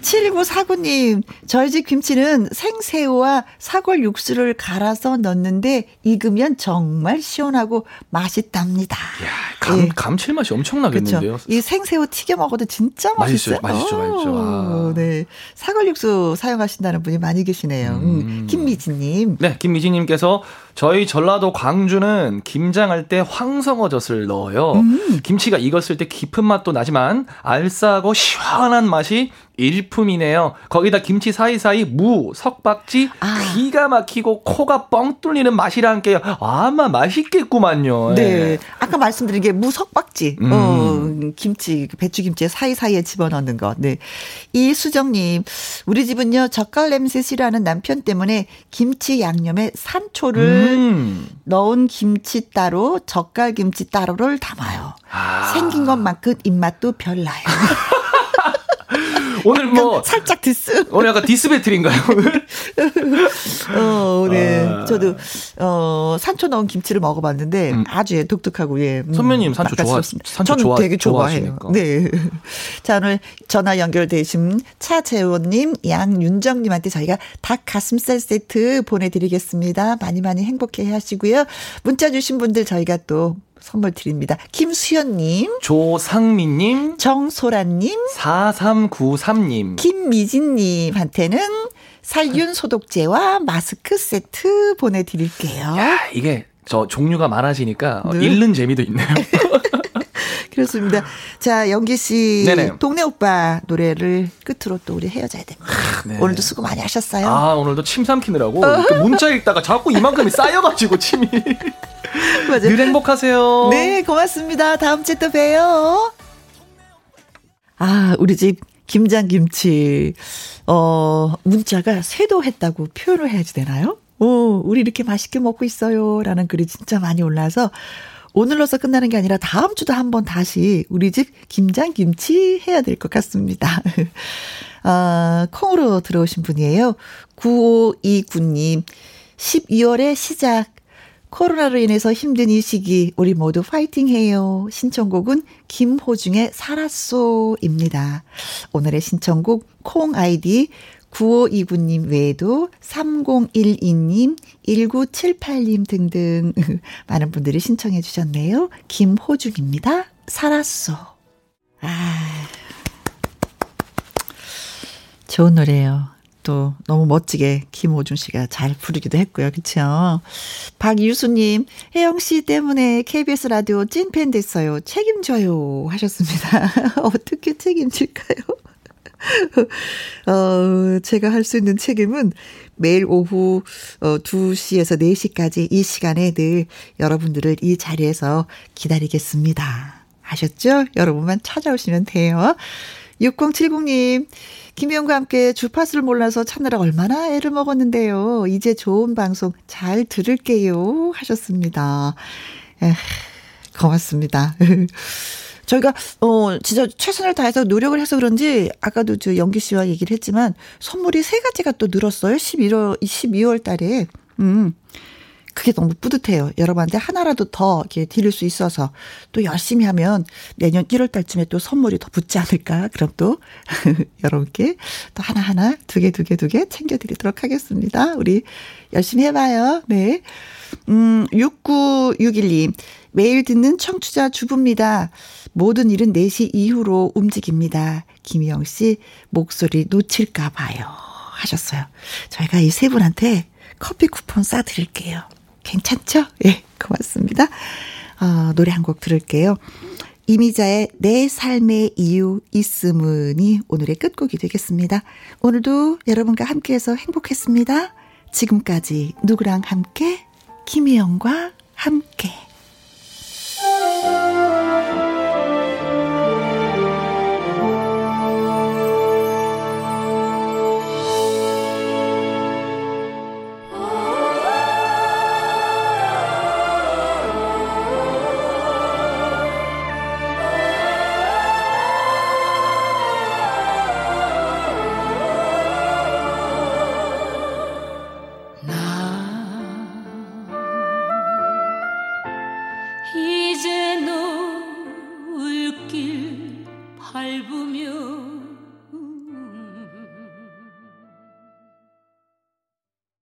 7949님, 저희 집 김치는 생새우와 사골 육수를 갈아서 넣는데 익으면 정말 시원하고 맛있답니다. 이야, 감, 예. 감칠맛이 엄청나겠는데요. 그렇죠. 이 생새우 튀겨 먹어도 진짜 맛있어요. 맛있죠, 맛있죠, 맛있죠. 네. 사골 육수 사용하신다는 분이 많이 계시네요. 음. 음. 김미진님. 네, 김미진님께서 저희 전라도 광주는 김장할 때 황성어젓을 넣어요. 음. 김치가 익었을 때 깊은 맛도 나지만 알싸고 시원한 맛이 일품이네요. 거기다 김치 사이사이 무, 석박지 아. 기가 막히고 코가 뻥 뚫리는 맛이란 게요. 아마 맛있겠구만요. 네. 네. 아까 말씀드린 게 무 석박지. 음. 어, 김치, 배추김치 사이사이에 집어넣는 거. 네. 이수정 님, 우리 집은요, 젓갈 냄새 싫어하는 남편 때문에 김치 양념에 산초를 음. 넣은 김치 따로, 젓갈 김치 따로를 담아요. 아. 생긴 것만큼 입맛도 별나요. 오늘 뭐 살짝 디스. 오늘 약간 디스 배틀인가요? 어, 네. 아. 저도 어 산초 넣은 김치를 먹어봤는데 음. 아주 독특하고 예. 음, 선배님 산초 좋아. 산초 좋아. 되게 좋아해요. 네. 자 오늘 전화 연결되신 차재원님, 양윤정님한테 저희가 닭 가슴살 세트 보내드리겠습니다. 많이 많이 행복해 하시고요. 문자 주신 분들 저희가 또 선물 드립니다. 김수현님, 조상민님, 정소라님, 4393님, 김미진님한테는 살균 소독제와 마스크 세트 보내드릴게요. 야, 이게 저 종류가 많아지니까 네. 읽는 재미도 있네요. 그렇습니다. 자, 영기 씨. 네네. 동네 오빠 노래를 끝으로 또 우리 헤어져야 됩니다. 네. 오늘도 수고 많이 하셨어요. 아, 오늘도 침 삼키느라고 문자 읽다가 자꾸 이만큼이 쌓여가지고 침이. 맞아요. 늘 행복하세요. 네, 고맙습니다. 다음 주에 또 봬요. 아, 우리 집 김장김치, 어, 문자가 쇄도했다고 표현을 해야지 되나요? 오, 우리 이렇게 맛있게 먹고 있어요. 라는 글이 진짜 많이 올라서 오늘로서 끝나는 게 아니라 다음 주도 한번 다시 우리 집 김장김치 해야 될 것 같습니다. 아, 콩으로 들어오신 분이에요. 9529님. 12월의 시작. 코로나로 인해서 힘든 이 시기 우리 모두 파이팅 해요. 신청곡은 김호중의 살았소입니다. 오늘의 신청곡 콩 아이디 9529님 외에도 3012님, 1978님 등등 많은 분들이 신청해 주셨네요. 김호중입니다. 살았소. 아. 좋은 노래예요. 또 너무 멋지게 김호중 씨가 잘 부르기도 했고요. 그렇죠? 박유수님, 혜영 씨 때문에 KBS 라디오 찐팬 됐어요. 책임져요 하셨습니다. 어떻게 책임질까요? 어, 제가 할 수 있는 책임은 매일 오후 어, 2시에서 4시까지 이 시간에 늘 여러분들을 이 자리에서 기다리겠습니다. 아셨죠? 여러분만 찾아오시면 돼요. 6070님, 김희영과 함께 주파수를 몰라서 찾느라 얼마나 애를 먹었는데요. 이제 좋은 방송 잘 들을게요. 하셨습니다. 에, 고맙습니다. 저희가 어 진짜 최선을 다해서 노력을 해서 그런지 아까도 저 연기 씨와 얘기를 했지만 선물이 세 가지가 또 늘었어요. 11월 12월 달에. 음. 그게 너무 뿌듯해요. 여러분한테 하나라도 더 이렇게 드릴 수 있어서 또 열심히 하면 내년 1월 달쯤에 또 선물이 더 붙지 않을까. 그럼 또 여러분께 또 하나하나 두 개, 두 개, 두 개 챙겨드리도록 하겠습니다. 우리 열심히 해봐요. 네. 음, 6961님. 매일 듣는 청취자 주부입니다. 모든 일은 4시 이후로 움직입니다. 김희영 씨 목소리 놓칠까 봐요. 하셨어요. 저희가 이 세 분한테 커피 쿠폰 싸드릴게요. 괜찮죠? 예, 고맙습니다. 어, 노래 한 곡 들을게요. 이미자의 내 삶의 이유 있음은이 오늘의 끝곡이 되겠습니다. 오늘도 여러분과 함께해서 행복했습니다. 지금까지 누구랑 함께 김혜영과 함께 이